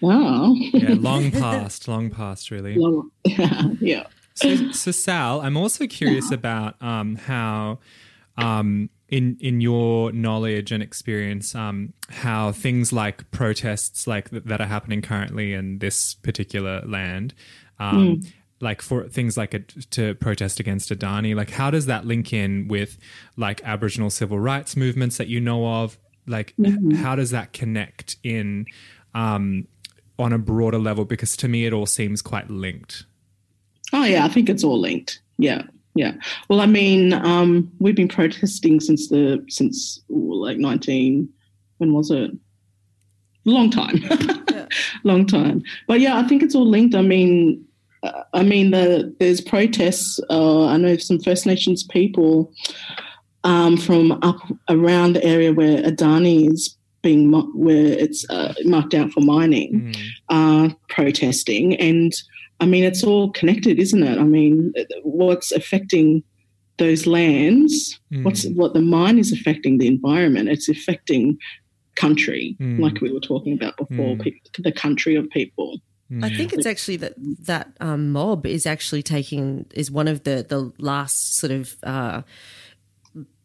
Wow. yeah, long past, long past, really. Yeah, yeah. So, so Sal, I'm also curious about um, how, um, in in your knowledge and experience, um, how things like protests like th- that are happening currently in this particular land, um, like for things like a, to protest against Adani. Like, how does that link in with like Aboriginal civil rights movements that you know of? Like, h- how does that connect in um, on a broader level? Because to me, it all seems quite linked. Oh yeah, I think it's all linked. Yeah, yeah. Well, I mean, um, we've been protesting since the since ooh, like nineteen. When was it? Long time, long time. But yeah, I think it's all linked. I mean, uh, I mean, the, there's protests. Uh, I know some First Nations people um, from up around the area where Adani is being where it's uh, marked out for mining, uh, protesting, and I mean, it's all connected, isn't it? I mean, what's affecting those lands? What's what the mine is affecting the environment? It's affecting country, like we were talking about before, pe- the country of people. I think it's actually that that um, mob is actually taking is one of the the last sort of uh,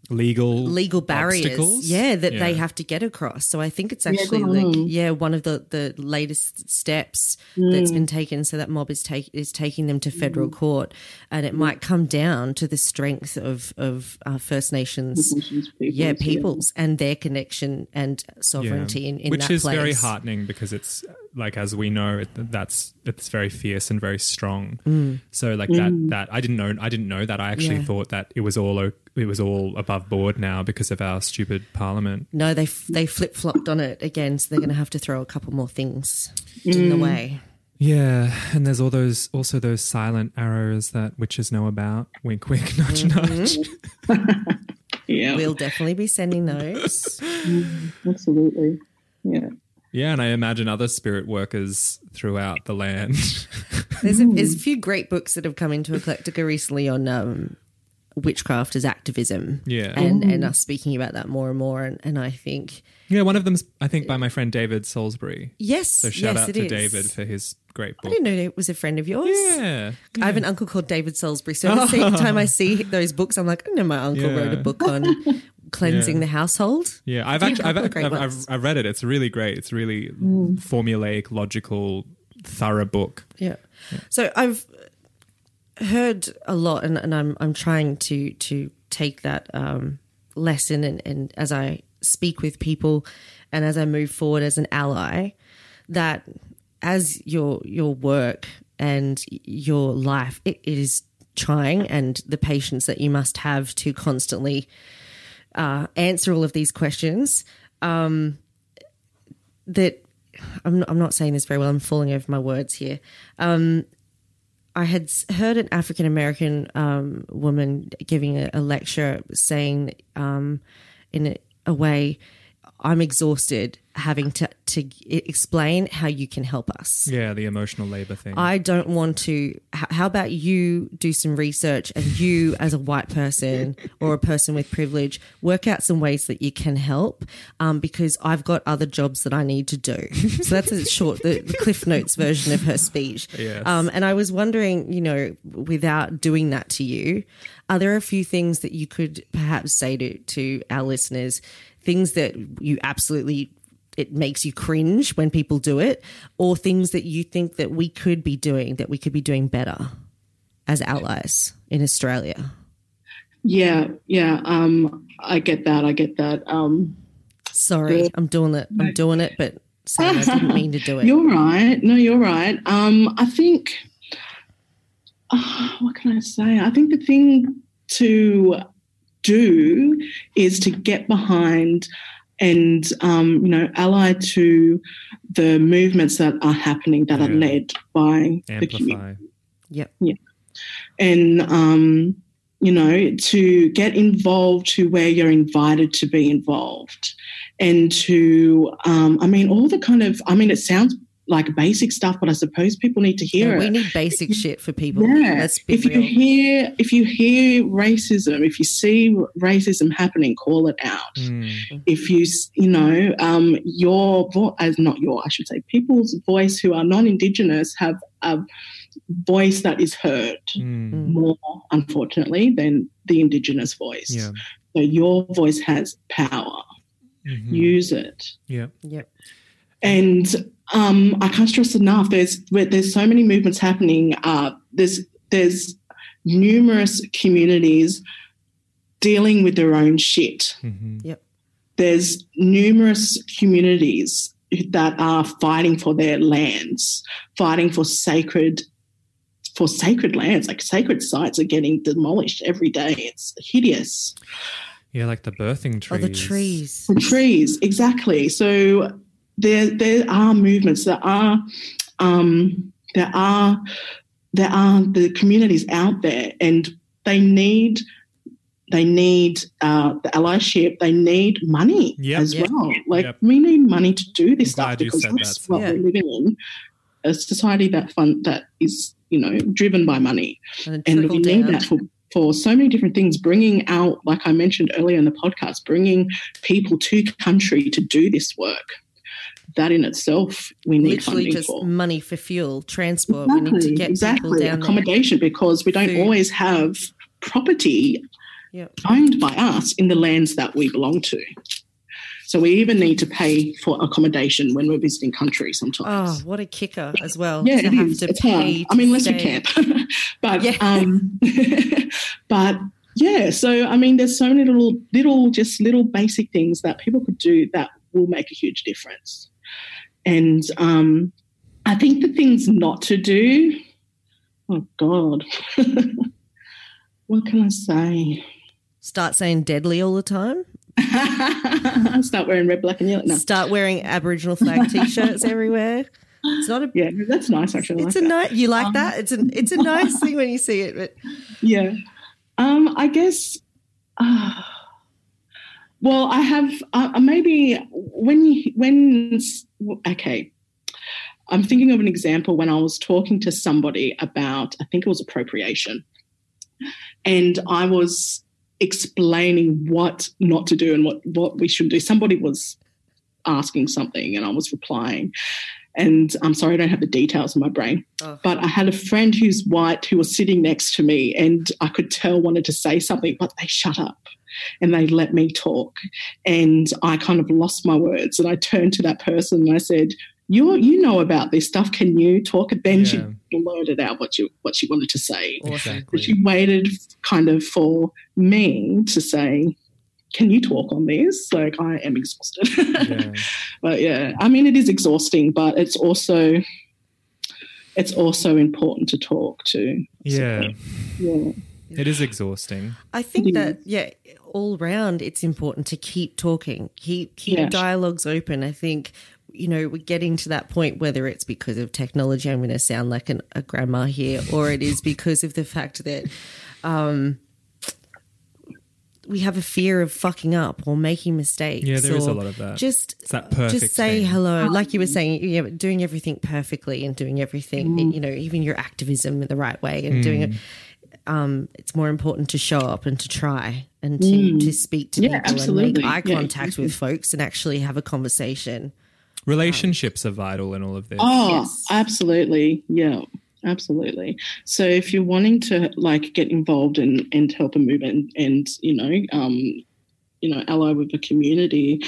Legal legal barriers, obstacles? yeah, that they have to get across. So I think it's actually good like on 'em. yeah one of the the latest steps Mm. that's been taken. So that mob is take is taking them to federal court, and it might come down to the strength of of uh, First Nations. Nations peoples, yeah, yeah. peoples and their connection and sovereignty in, in which that is place. very heartening because it's like as we know it, that's it's very fierce and very strong so like that that i didn't know i didn't know that i actually Mm. Yeah. thought that it was all o- it was all above board now because of our stupid parliament No, they f- they flip flopped on it again, so they're going to have to throw a couple more things in the mm. way. yeah and there's all those also those silent arrows that witches know about wink wink nudge nudge mm-hmm. Yeah, We'll definitely be sending those. Mm, absolutely. Yeah. yeah and i imagine other spirit workers throughout the land There's a, there's a mm. few great books that have come into Eclectica recently on um, witchcraft as activism. Yeah. and and us speaking about that more and more. And, and I think yeah one of them's i think by my friend david salisbury yes, so shout yes, out to is. david for his great I book didn't know it was a friend of yours. yeah I have an uncle called David Salisbury. So every single time I see those books, I'm like, I know my uncle Yeah. wrote a book on cleansing Yeah. the household. Yeah, I've actually I've, couple of I've, I've. I've read it. It's really great. It's really mm. formulaic, logical, thorough book. Yeah. So I've heard a lot, and, and I'm I'm trying to to take that um, lesson, and, and as I speak with people, and as I move forward as an ally, that as your your work and your life, it, it is trying, and the patience that you must have to constantly uh, answer all of these questions. Um, that I'm not, I'm not saying this very well. I'm falling over my words here. Um, I had heard an African American um, woman giving a, a lecture saying, um, in a, a way, I'm exhausted having to, to explain how you can help us. Yeah, the emotional labor thing. I don't want to. How about you do some research and you, as a white person or a person with privilege, work out some ways that you can help um, because I've got other jobs that I need to do. So that's a short, the, the Cliff Notes version of her speech. Yes. Um, and I was wondering, you know, without doing that to you, are there a few things that you could perhaps say to, to our listeners, things that you absolutely it makes you cringe when people do it, or things that you think that we could be doing that we could be doing better as allies in Australia? Yeah, yeah. Um, I get that. I get that. Um, Sorry, I'm doing it. I'm doing it, but saying I didn't mean to do it. You're right. No, you're right. Um, I think, uh, what can I say? I think the thing to do is to get behind and, um, you know, ally to the movements that are happening that are led by the community Amplify. Yep. and um, you know to get involved to where you're invited to be involved and to um, i mean all the kind of i mean it sounds like basic stuff but i suppose people need to hear Yeah, it we need basic shit for people. yeah Let's be if you real. hear if you hear racism if you see racism happening call it out Mm. if you you know um, your vo- as not your i should say people's voice who are non-indigenous have a voice that is heard Mm. more, unfortunately, than the Indigenous voice. Yeah. So your voice has power. Mhm. Use it. Yeah. Yep. And um, I can't stress enough. There's there's so many movements happening. Uh, there's there's numerous communities dealing with their own shit. Mhm. Yep. There's numerous communities that are fighting for their lands, fighting for sacred for sacred lands, like sacred sites are getting demolished every day. It's hideous. Yeah, like the birthing Oh, trees. the trees. The trees, exactly. So there there are movements. There are um, there are there are the communities out there, and they need they need uh, the allyship. They need money Yep. as Yep. well. Like Yep. we need money to do this I'm stuff because that's that, what Sam. we're living in. A society that fund that is you know driven by money And, and trickle we need down. that for, for so many different things bringing out like i mentioned earlier in the podcast bringing people to country to do this work that in itself we need Literally funding just for money for fuel, transport. We need to get exactly people down there. accommodation because we don't Food. always have property Yep. owned by us in the lands that we belong to so we even need to pay for accommodation when we're visiting country Oh, sometimes what a kicker as well. yeah, it have is. to It's pay. hard. I mean, unless you camp, but Yeah. um, but yeah. So I mean, there's so many little, little, just little basic things that people could do that will make a huge difference. And um, I think the things not to do. Oh God, what can I say? Start saying deadly all the time. Start wearing red, black, and yellow. No. Start wearing Aboriginal flag t-shirts everywhere. It's not a. Yeah, that's nice. Actually, It's like a nice. You like Um, that? It's a. It's a nice thing when you see it. But Yeah. Um, I guess. Uh, well, I have uh, maybe when you, when okay. I'm thinking of an example when I was talking to somebody about I think it was appropriation, and I was explaining what not to do and what what we should do. Somebody was asking something, and I was replying. And I'm sorry, I don't have the details in my brain oh, but I had a friend who's white who was sitting next to me, and I could tell wanted to say something, but they shut up and they let me talk. And I kind of lost my words, and I turned to that person and I said, "You you know about this stuff? Can you talk?" And then Yeah. she blurted out what you what she wanted to say. Exactly. She waited kind of for me to say. Can you talk on this? Like I am exhausted. Yeah. but yeah, I mean it is exhausting, but it's also it's also important to talk to. Yeah. Yeah. It is exhausting. I think It that yeah, all round it's important to keep talking, keep keep Yeah. dialogues open. I think you know we're getting to that point whether it's because of technology. I'm going to sound like an, a grandma here, or it is because of the fact that um, we have a fear of fucking up or making mistakes. Yeah, there is a lot of that. Just It's that perfect just say thing. hello, like you were saying. Yeah, doing everything perfectly and doing everything, Mm. you know, even your activism in the right way and doing it um, it's more important to show up and to try and to, to speak to Mm. Yeah, people absolutely. and make eye contact exactly. with folks and actually have a conversation. Relationships are vital in all of this. Oh, Yes. absolutely. Yeah. Absolutely. So if you're wanting to like get involved and and help a movement and you know um you know ally with the community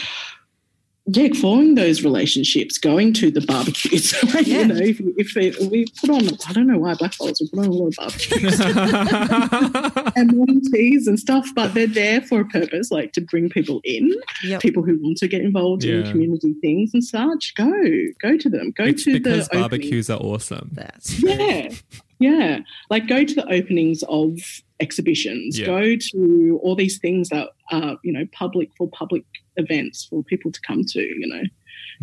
yeah, forming those relationships, going to the barbecues. like, Yeah. You know, if, if it, we put on, I don't know why blackfellas, we put on a lot of barbecues. and morning teas and stuff, but they're there for a purpose, like to bring people in, Yep. people who want to get involved in community things and such. Go, go to them. Go it's to because the opening. barbecues are awesome. That's Yeah, yeah. Like go to the openings of exhibitions. Yeah. Go to all these things that are you know public for public events for people to come to. You know,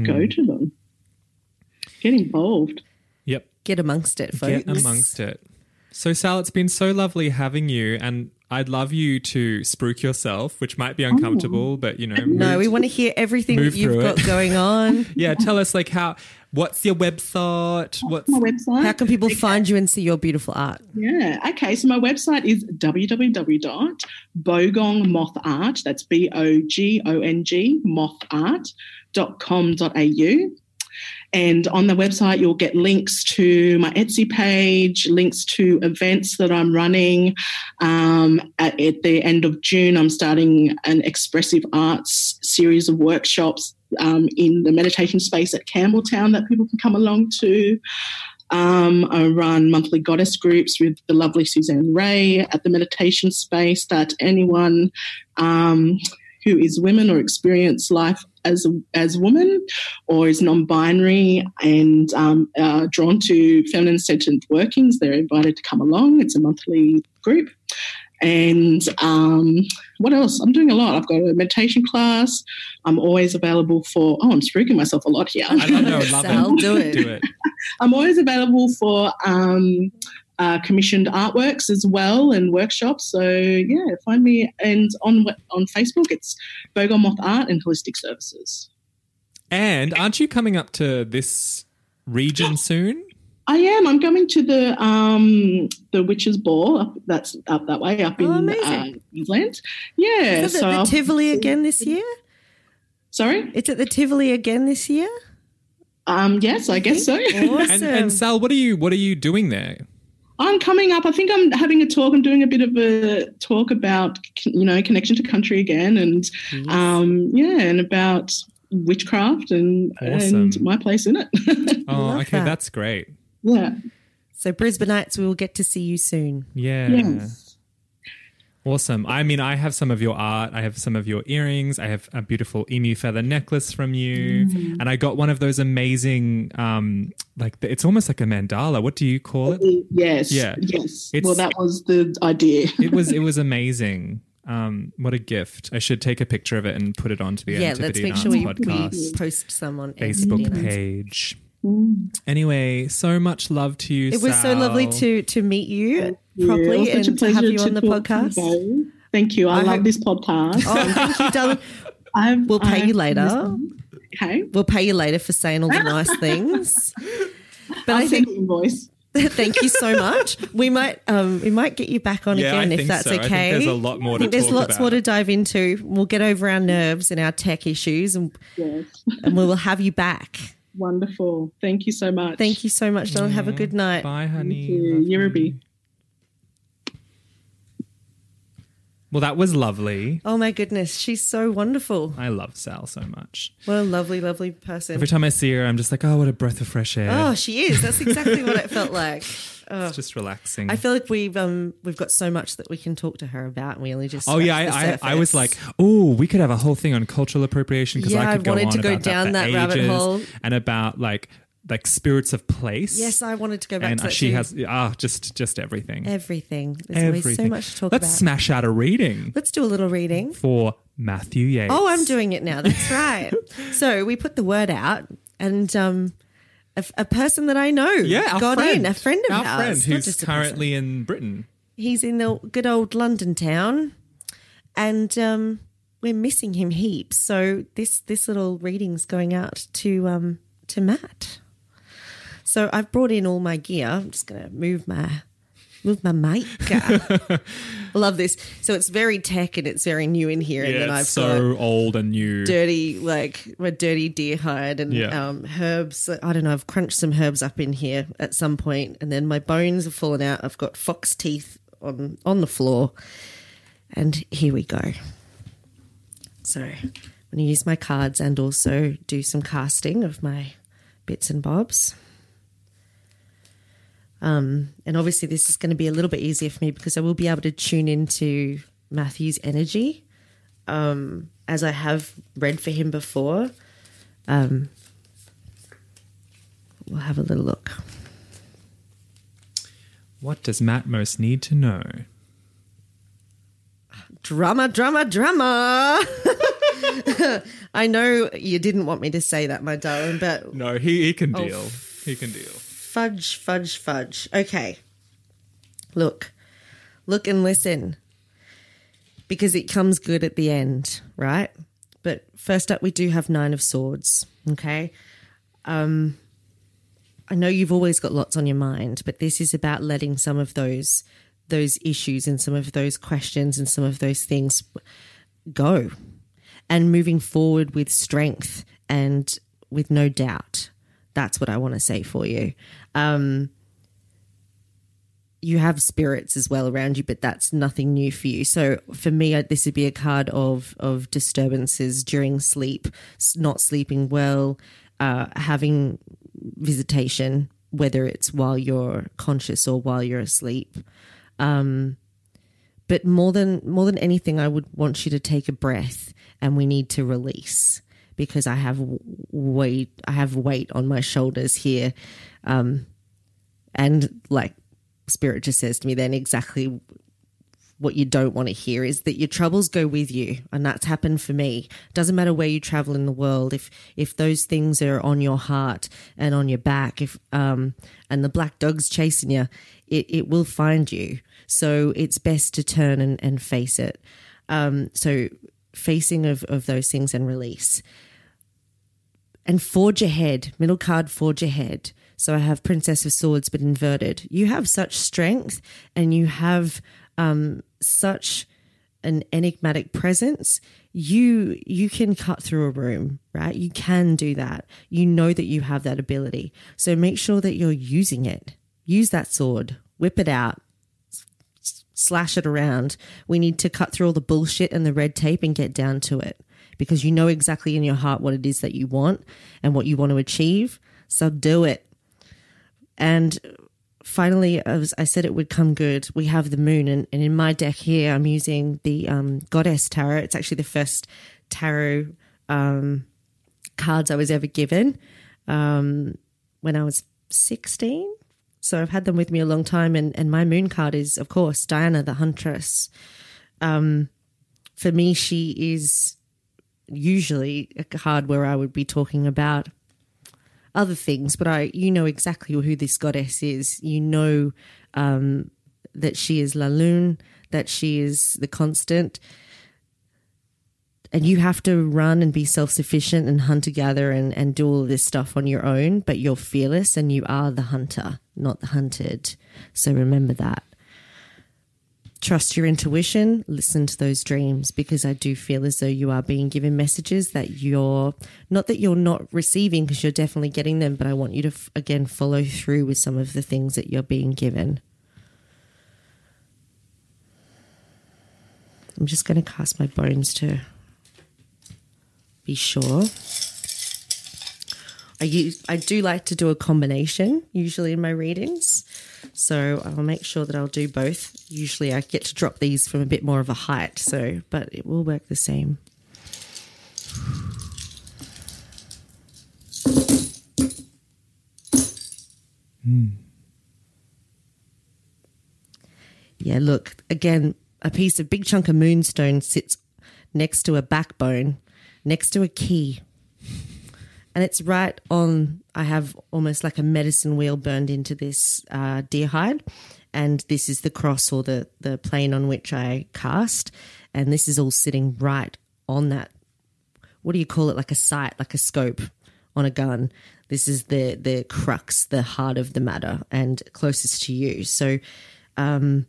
go Mm. to them. Get involved. Yep. get amongst it, folks. Get amongst it. So, Sal, it's been so lovely having you, and I'd love you to spruik yourself, which might be uncomfortable, but you know, No, move- we want to hear everything that you've got it. going on. yeah, tell us like how. What's your website? What's My website. How can people find you and see your beautiful art? Yeah. Okay. So my website is www.bogongmothart. That's B O G O N G mothart.com.au. And on the website, you'll get links to my Etsy page, links to events that I'm running. Um, at, at the end of June, I'm starting an expressive arts series of workshops um, in the meditation space at Campbelltown that people can come along to. Um, I run monthly goddess groups with the lovely Suzanne Ray at the meditation space that anyone um, who is women or experience life as as woman or is non-binary and um, uh, drawn to feminine centered workings, they're invited to come along. It's a monthly group. And um, what else? I'm doing a lot. I've got a meditation class. I'm always available for. Oh, I'm spruiking myself a lot here. I love, no, love Sal, it. do it. Do it. I'm always available for um, uh, commissioned artworks as well and workshops. So yeah, find me and on on Facebook it's Bogong Moth Art and Holistic Services. And aren't you coming up to this region soon? I am. I'm going to the um, the Witches Ball. Up, that's up that way, up Oh, in uh, amazing. Queensland. Yeah. Is it so at I'll- the Tivoli again this year? sorry. It's at the Tivoli again this year. Um, yes, I guess so. Awesome. And, and Sal, what are you what are you doing there? I'm coming up. I think I'm having a talk. I'm doing a bit of a talk about, you know, connection to country again, and um, yeah, and about witchcraft and Awesome. and my place in it. Oh, okay, that. that's great. Yeah. so Brisbaneites, we will get to see you soon. Yeah. Yes. Awesome. I mean, I have some of your art. I have some of your earrings. I have a beautiful emu feather necklace from you, Mm. and I got one of those amazing, um, like it's almost like a mandala. What do you call it? Yes. Yeah. Yes. It's- well, that was the idea. It was it was amazing. Um, what a gift! I should take a picture of it and put it onto the yeah, let's make Arts sure we, podcast we post some on Facebook Antipodean Arts. Anyway, so much love to you. It was so lovely to to meet you Yeah, it properly was such a and to have you on the podcast. both. Thank you. I, I love hope- this podcast. Oh, thank you, darling. I've, We'll pay I've you later. Okay. We'll pay you later for saying all the nice things. But I'll I think you invoice. thank you so much. We might um we might get you back on Yeah, I again if think that's so. I think okay. there's a lot more I to think there's talk lots more to dive into. We'll get over our nerves and our tech issues and, Yes. and we will have you back. Wonderful. Thank you so much. Thank you so much, Don. Have a good night. Bye, honey. you. Yerubi. Well, that was lovely. Oh my goodness, she's so wonderful. I love Sal so much. What a lovely, lovely person. Every time I see her, I'm just like, oh, what a breath of fresh air. Oh, she is. That's exactly what it felt like. it's just relaxing. I feel like we've um we've got so much that we can talk to her about, and we only just Oh yeah, I, I, I was like, oh, we could have a whole thing on cultural appropriation because Yeah, I I could go wanted on to go about down for that rabbit hole. and about like like spirits of place. yes, I wanted to go back and to that she too. has ah just just everything. everything. There's always so much to talk about. Let's about. smash out a reading Let's do a little reading. for Matthew Yates. Oh, I'm doing it now. That's right. so we put the word out, and um, a, a person that I know yeah, got friend, in, a friend of our ours, friend who's person. currently in Britain. he's in the good old London town, and um, we're missing him heaps. So this this little reading's going out to um, to Matt. So I've brought in all my gear. I'm just going to move my move my mic. I love this. So it's very tech and it's very new in here. and then Yeah, I've it's got so old and new. dirty like my dirty deer hide and Yeah. um, herbs. I don't know. I've crunched some herbs up in here at some point, and then my bones have fallen out. I've got fox teeth on on the floor, and here we go. So I'm going to use my cards and also do some casting of my bits and bobs. Um, and obviously, this is going to be a little bit easier for me because I will be able to tune into Matthew's energy um, as I have read for him before. Um, we'll have a little look. What does Matt most need to know? Drama, drama, drama. I know you didn't want me to say that, my darling, but No, he, he Oh, can deal. he can deal. Fudge, fudge, fudge. Okay. Look, look and listen because it comes good at the end, right? But first up, we do have Nine of Swords, okay? Um, I know you've always got lots on your mind, but this is about letting some of those those issues and some of those questions and some of those things go and moving forward with strength and with no doubt. That's what I want to say for you. Um, you have spirits as well around you, but that's nothing new for you. So for me, this would be a card of of disturbances during sleep, not sleeping well, uh, having visitation whether it's while you're conscious or while you're asleep. Um, but more than more than anything, I would want you to take a breath, and we need to release because I have weight. I have weight on my shoulders here, um, and like spirit just says to me, then exactly what you don't want to hear is that your troubles go with you and that's happened for me. Doesn't matter where you travel in the world if if those things are on your heart and on your back if um and the black dog's chasing you it, it will find you. So it's best to turn and, and face it. Um so facing of of those things and release and forge ahead middle card forge ahead. So i have princess of swords but inverted. You have such strength and you have um, such an enigmatic presence. You you can cut through a room right? You can do that. You know that you have that ability. So make sure that you're using it. Use that sword. Whip it out. Slash it around. We need to cut through all the bullshit and the red tape and get down to it because you know exactly in your heart what it is that you want and what you want to achieve so do it and finally, as I said, it would come good. We have the moon, and, and in my deck here, I'm using the um, Goddess Tarot. It's actually the first tarot um, cards I was ever given um, when I was 16. So I've had them with me a long time, and, and my moon card is, of course, Diana the Huntress. Um, for me, she is usually a card where I would be talking about other things, but I you know exactly who this goddess is. You know um, that she is La Lune, that she is the constant. And you have to run and be self sufficient and hunter gather and, and do all this stuff on your own, but you're fearless and you are the hunter, not the hunted. So remember that trust your intuition, listen to those dreams because I do feel as though you are being given messages that you're not that you're not receiving because you're definitely getting them, but I want you to f- again follow through with some of the things that you're being given. I'm just going to cast my bones to be sure. I use, I do like to do a combination usually in my readings. So I'll make sure that I'll do both. Usually I get to drop these from a bit more of a height, so but it will work the same. Hmm. Yeah, look, again, a piece of big chunk of moonstone sits next to a backbone, next to a key. And it's right on, I have almost like a medicine wheel burned into this uh, deer hide. And this is the cross or the, the plane on which I cast. And this is all sitting right on that. What do you call it? Like a sight, like a scope on a gun. This is the the crux, the heart of the matter, and closest to you. So, um,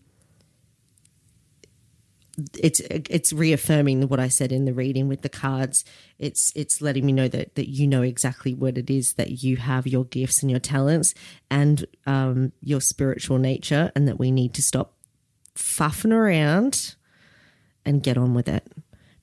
it's it's reaffirming what I said in the reading with the cards. It's it's letting me know that that you know exactly what it is that you have your gifts and your talents and um, your spiritual nature, and that we need to stop faffing around and get on with it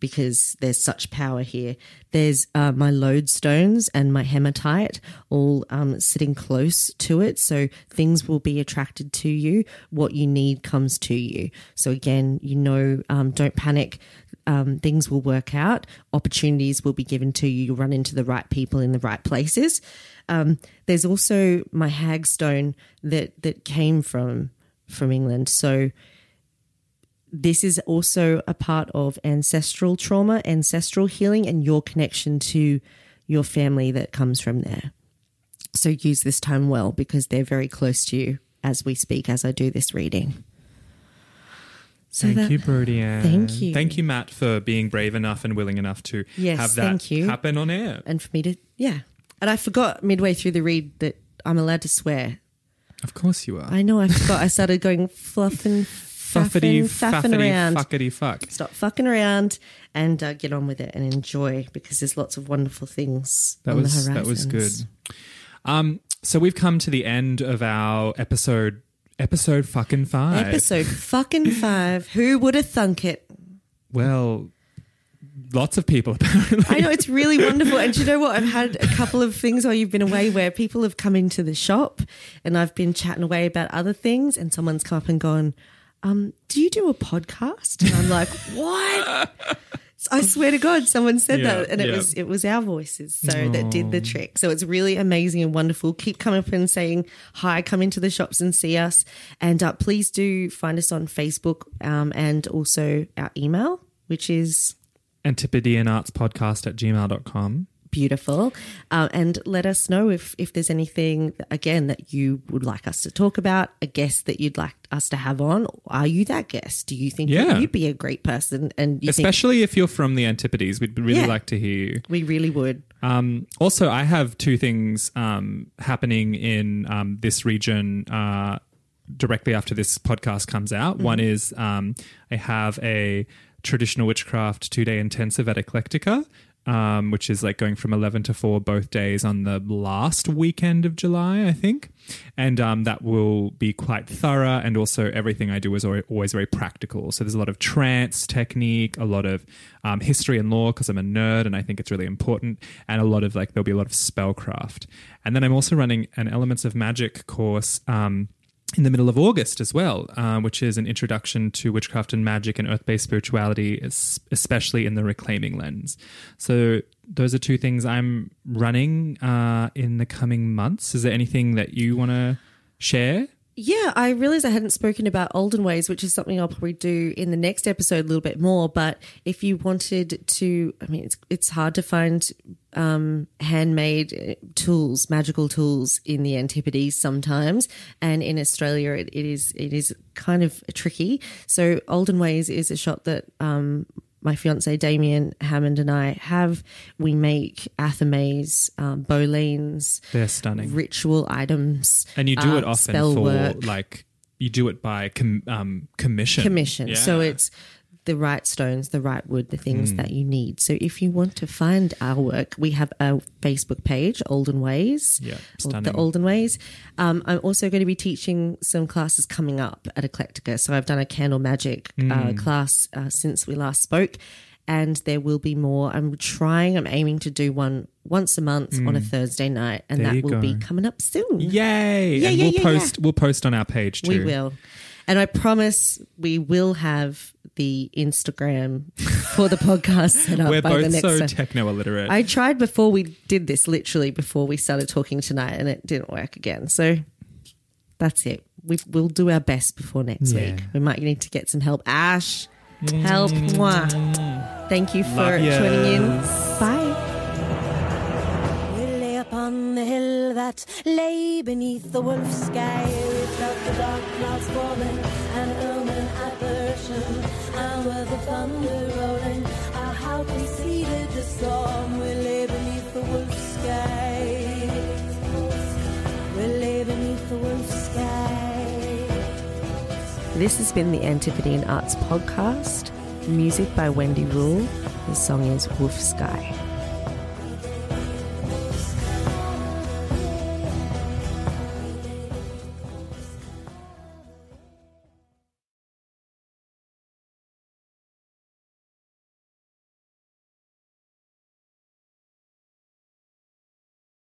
because there's such power here. There's uh, my lodestones and my hematite all um, sitting close to it. So things will be attracted to you. What you need comes to you. So again, you know, um, don't panic. Um, things will work out. Opportunities will be given to you. You'll run into the right people in the right places. Um, there's also my hagstone that that came from from England. So this is also a part of ancestral trauma, ancestral healing, and your connection to your family that comes from there. So use this time well because they're very close to you as we speak, as I do this reading. So Thank that- you, Brody Ann. Thank you. Thank you, Matt, for being brave enough and willing enough to Yes, have that happen on air. And for me to, yeah. And I forgot midway through the read that I'm allowed to swear. Of course you are. I know I forgot. I started going fluffing, Fuffity, faffing, faffing faffity, around. fuckity fuck. Stop fucking around and uh, get on with it and enjoy because there's lots of wonderful things That on was the that was good. Um, so we've come to the end of our episode. Episode fucking five. Episode fucking five. Who would have thunk it? Well, lots of people apparently. I know it's really wonderful. And you know what? I've had a couple of things while you've been away where people have come into the shop and I've been chatting away about other things and someone's come up and gone, um, do you do a podcast? And I'm like, what? I swear to God, someone said Yeah, that, and it yeah. was it was our voices, so that did the trick. So it's really amazing and wonderful. Keep coming up and saying hi. Come into the shops and see us, and uh, please do find us on Facebook um, and also our email, which is Antipodean Arts Podcast at gmail.com. beautiful. Uh, and let us know if if there's anything again that you would like us to talk about, a guest that you'd like us to have on. Are you that guest? Do you think Yeah. you'd be a great person? And you think Especially if you're from the Antipodes, we'd really Yeah. like to hear you. we really would. Um, also, I have two things um, happening in um, this region uh, directly after this podcast comes out. One is um, I have a traditional witchcraft two day intensive at Eclectica. Um, which is like going from 11 to 4 both days on the last weekend of July, I think. And um, that will be quite thorough. And also, everything I do is always very practical. So, there's a lot of trance technique, a lot of um, history and lore because I'm a nerd and I think it's really important, and a lot of like, there'll be a lot of spellcraft. And then I'm also running an Elements of Magic course. Um, in the middle of August as well, uh, which is an introduction to witchcraft and magic and earth based spirituality, especially in the reclaiming lens. So, those are two things I'm running uh, in the coming months. Is there anything that you want to share? Yeah, I realized I hadn't spoken about olden ways, which is something I'll probably do in the next episode a little bit more. But if you wanted to, I mean, it's it's hard to find um, handmade uh, tools, magical tools in the Antipodes sometimes, and in Australia it, it is it is kind of tricky. So Olden Ways is a shop that um, my fiance Damien Hammond and I have. We make athames, um, bolines, They're stunning. ritual items, and you do it uh, often for work. like, you do it by com- um, commission. commission. So it's the right stones, the right wood, the things that you need. So if you want to find our work, we have a Facebook page, Olden Ways. Yeah. The Olden Ways. Um, I'm also going to be teaching some classes coming up at Eclectica. So I've done a candle magic uh, Mm. class uh, since we last spoke. And there will be more. I'm trying, I'm aiming to do one once a month on a Thursday night, and Mm. There that will be coming up soon. Yay! Yeah, and yeah, we'll yeah, post we'll post on our page too. We will. And I promise we will have the Instagram for the podcast set up We're by the both next so time. techno illiterate. I tried before we did this, literally before we started talking tonight, and it didn't work again. So that's it. We, we'll do our best before next Yeah. week. We might need to get some help. Ash, mm. help. Mwah. Thank you for Love tuning in. Bye. We lay upon the hill that lay beneath the wolf sky. We felt the dark clouds falling, an and with the thunder rolling, our preceded the storm. We lay beneath the wolf sky. We lay beneath the wolf sky. This has been the Antipodean Arts Podcast. Music by Wendy Rule. The song is Wolf Sky.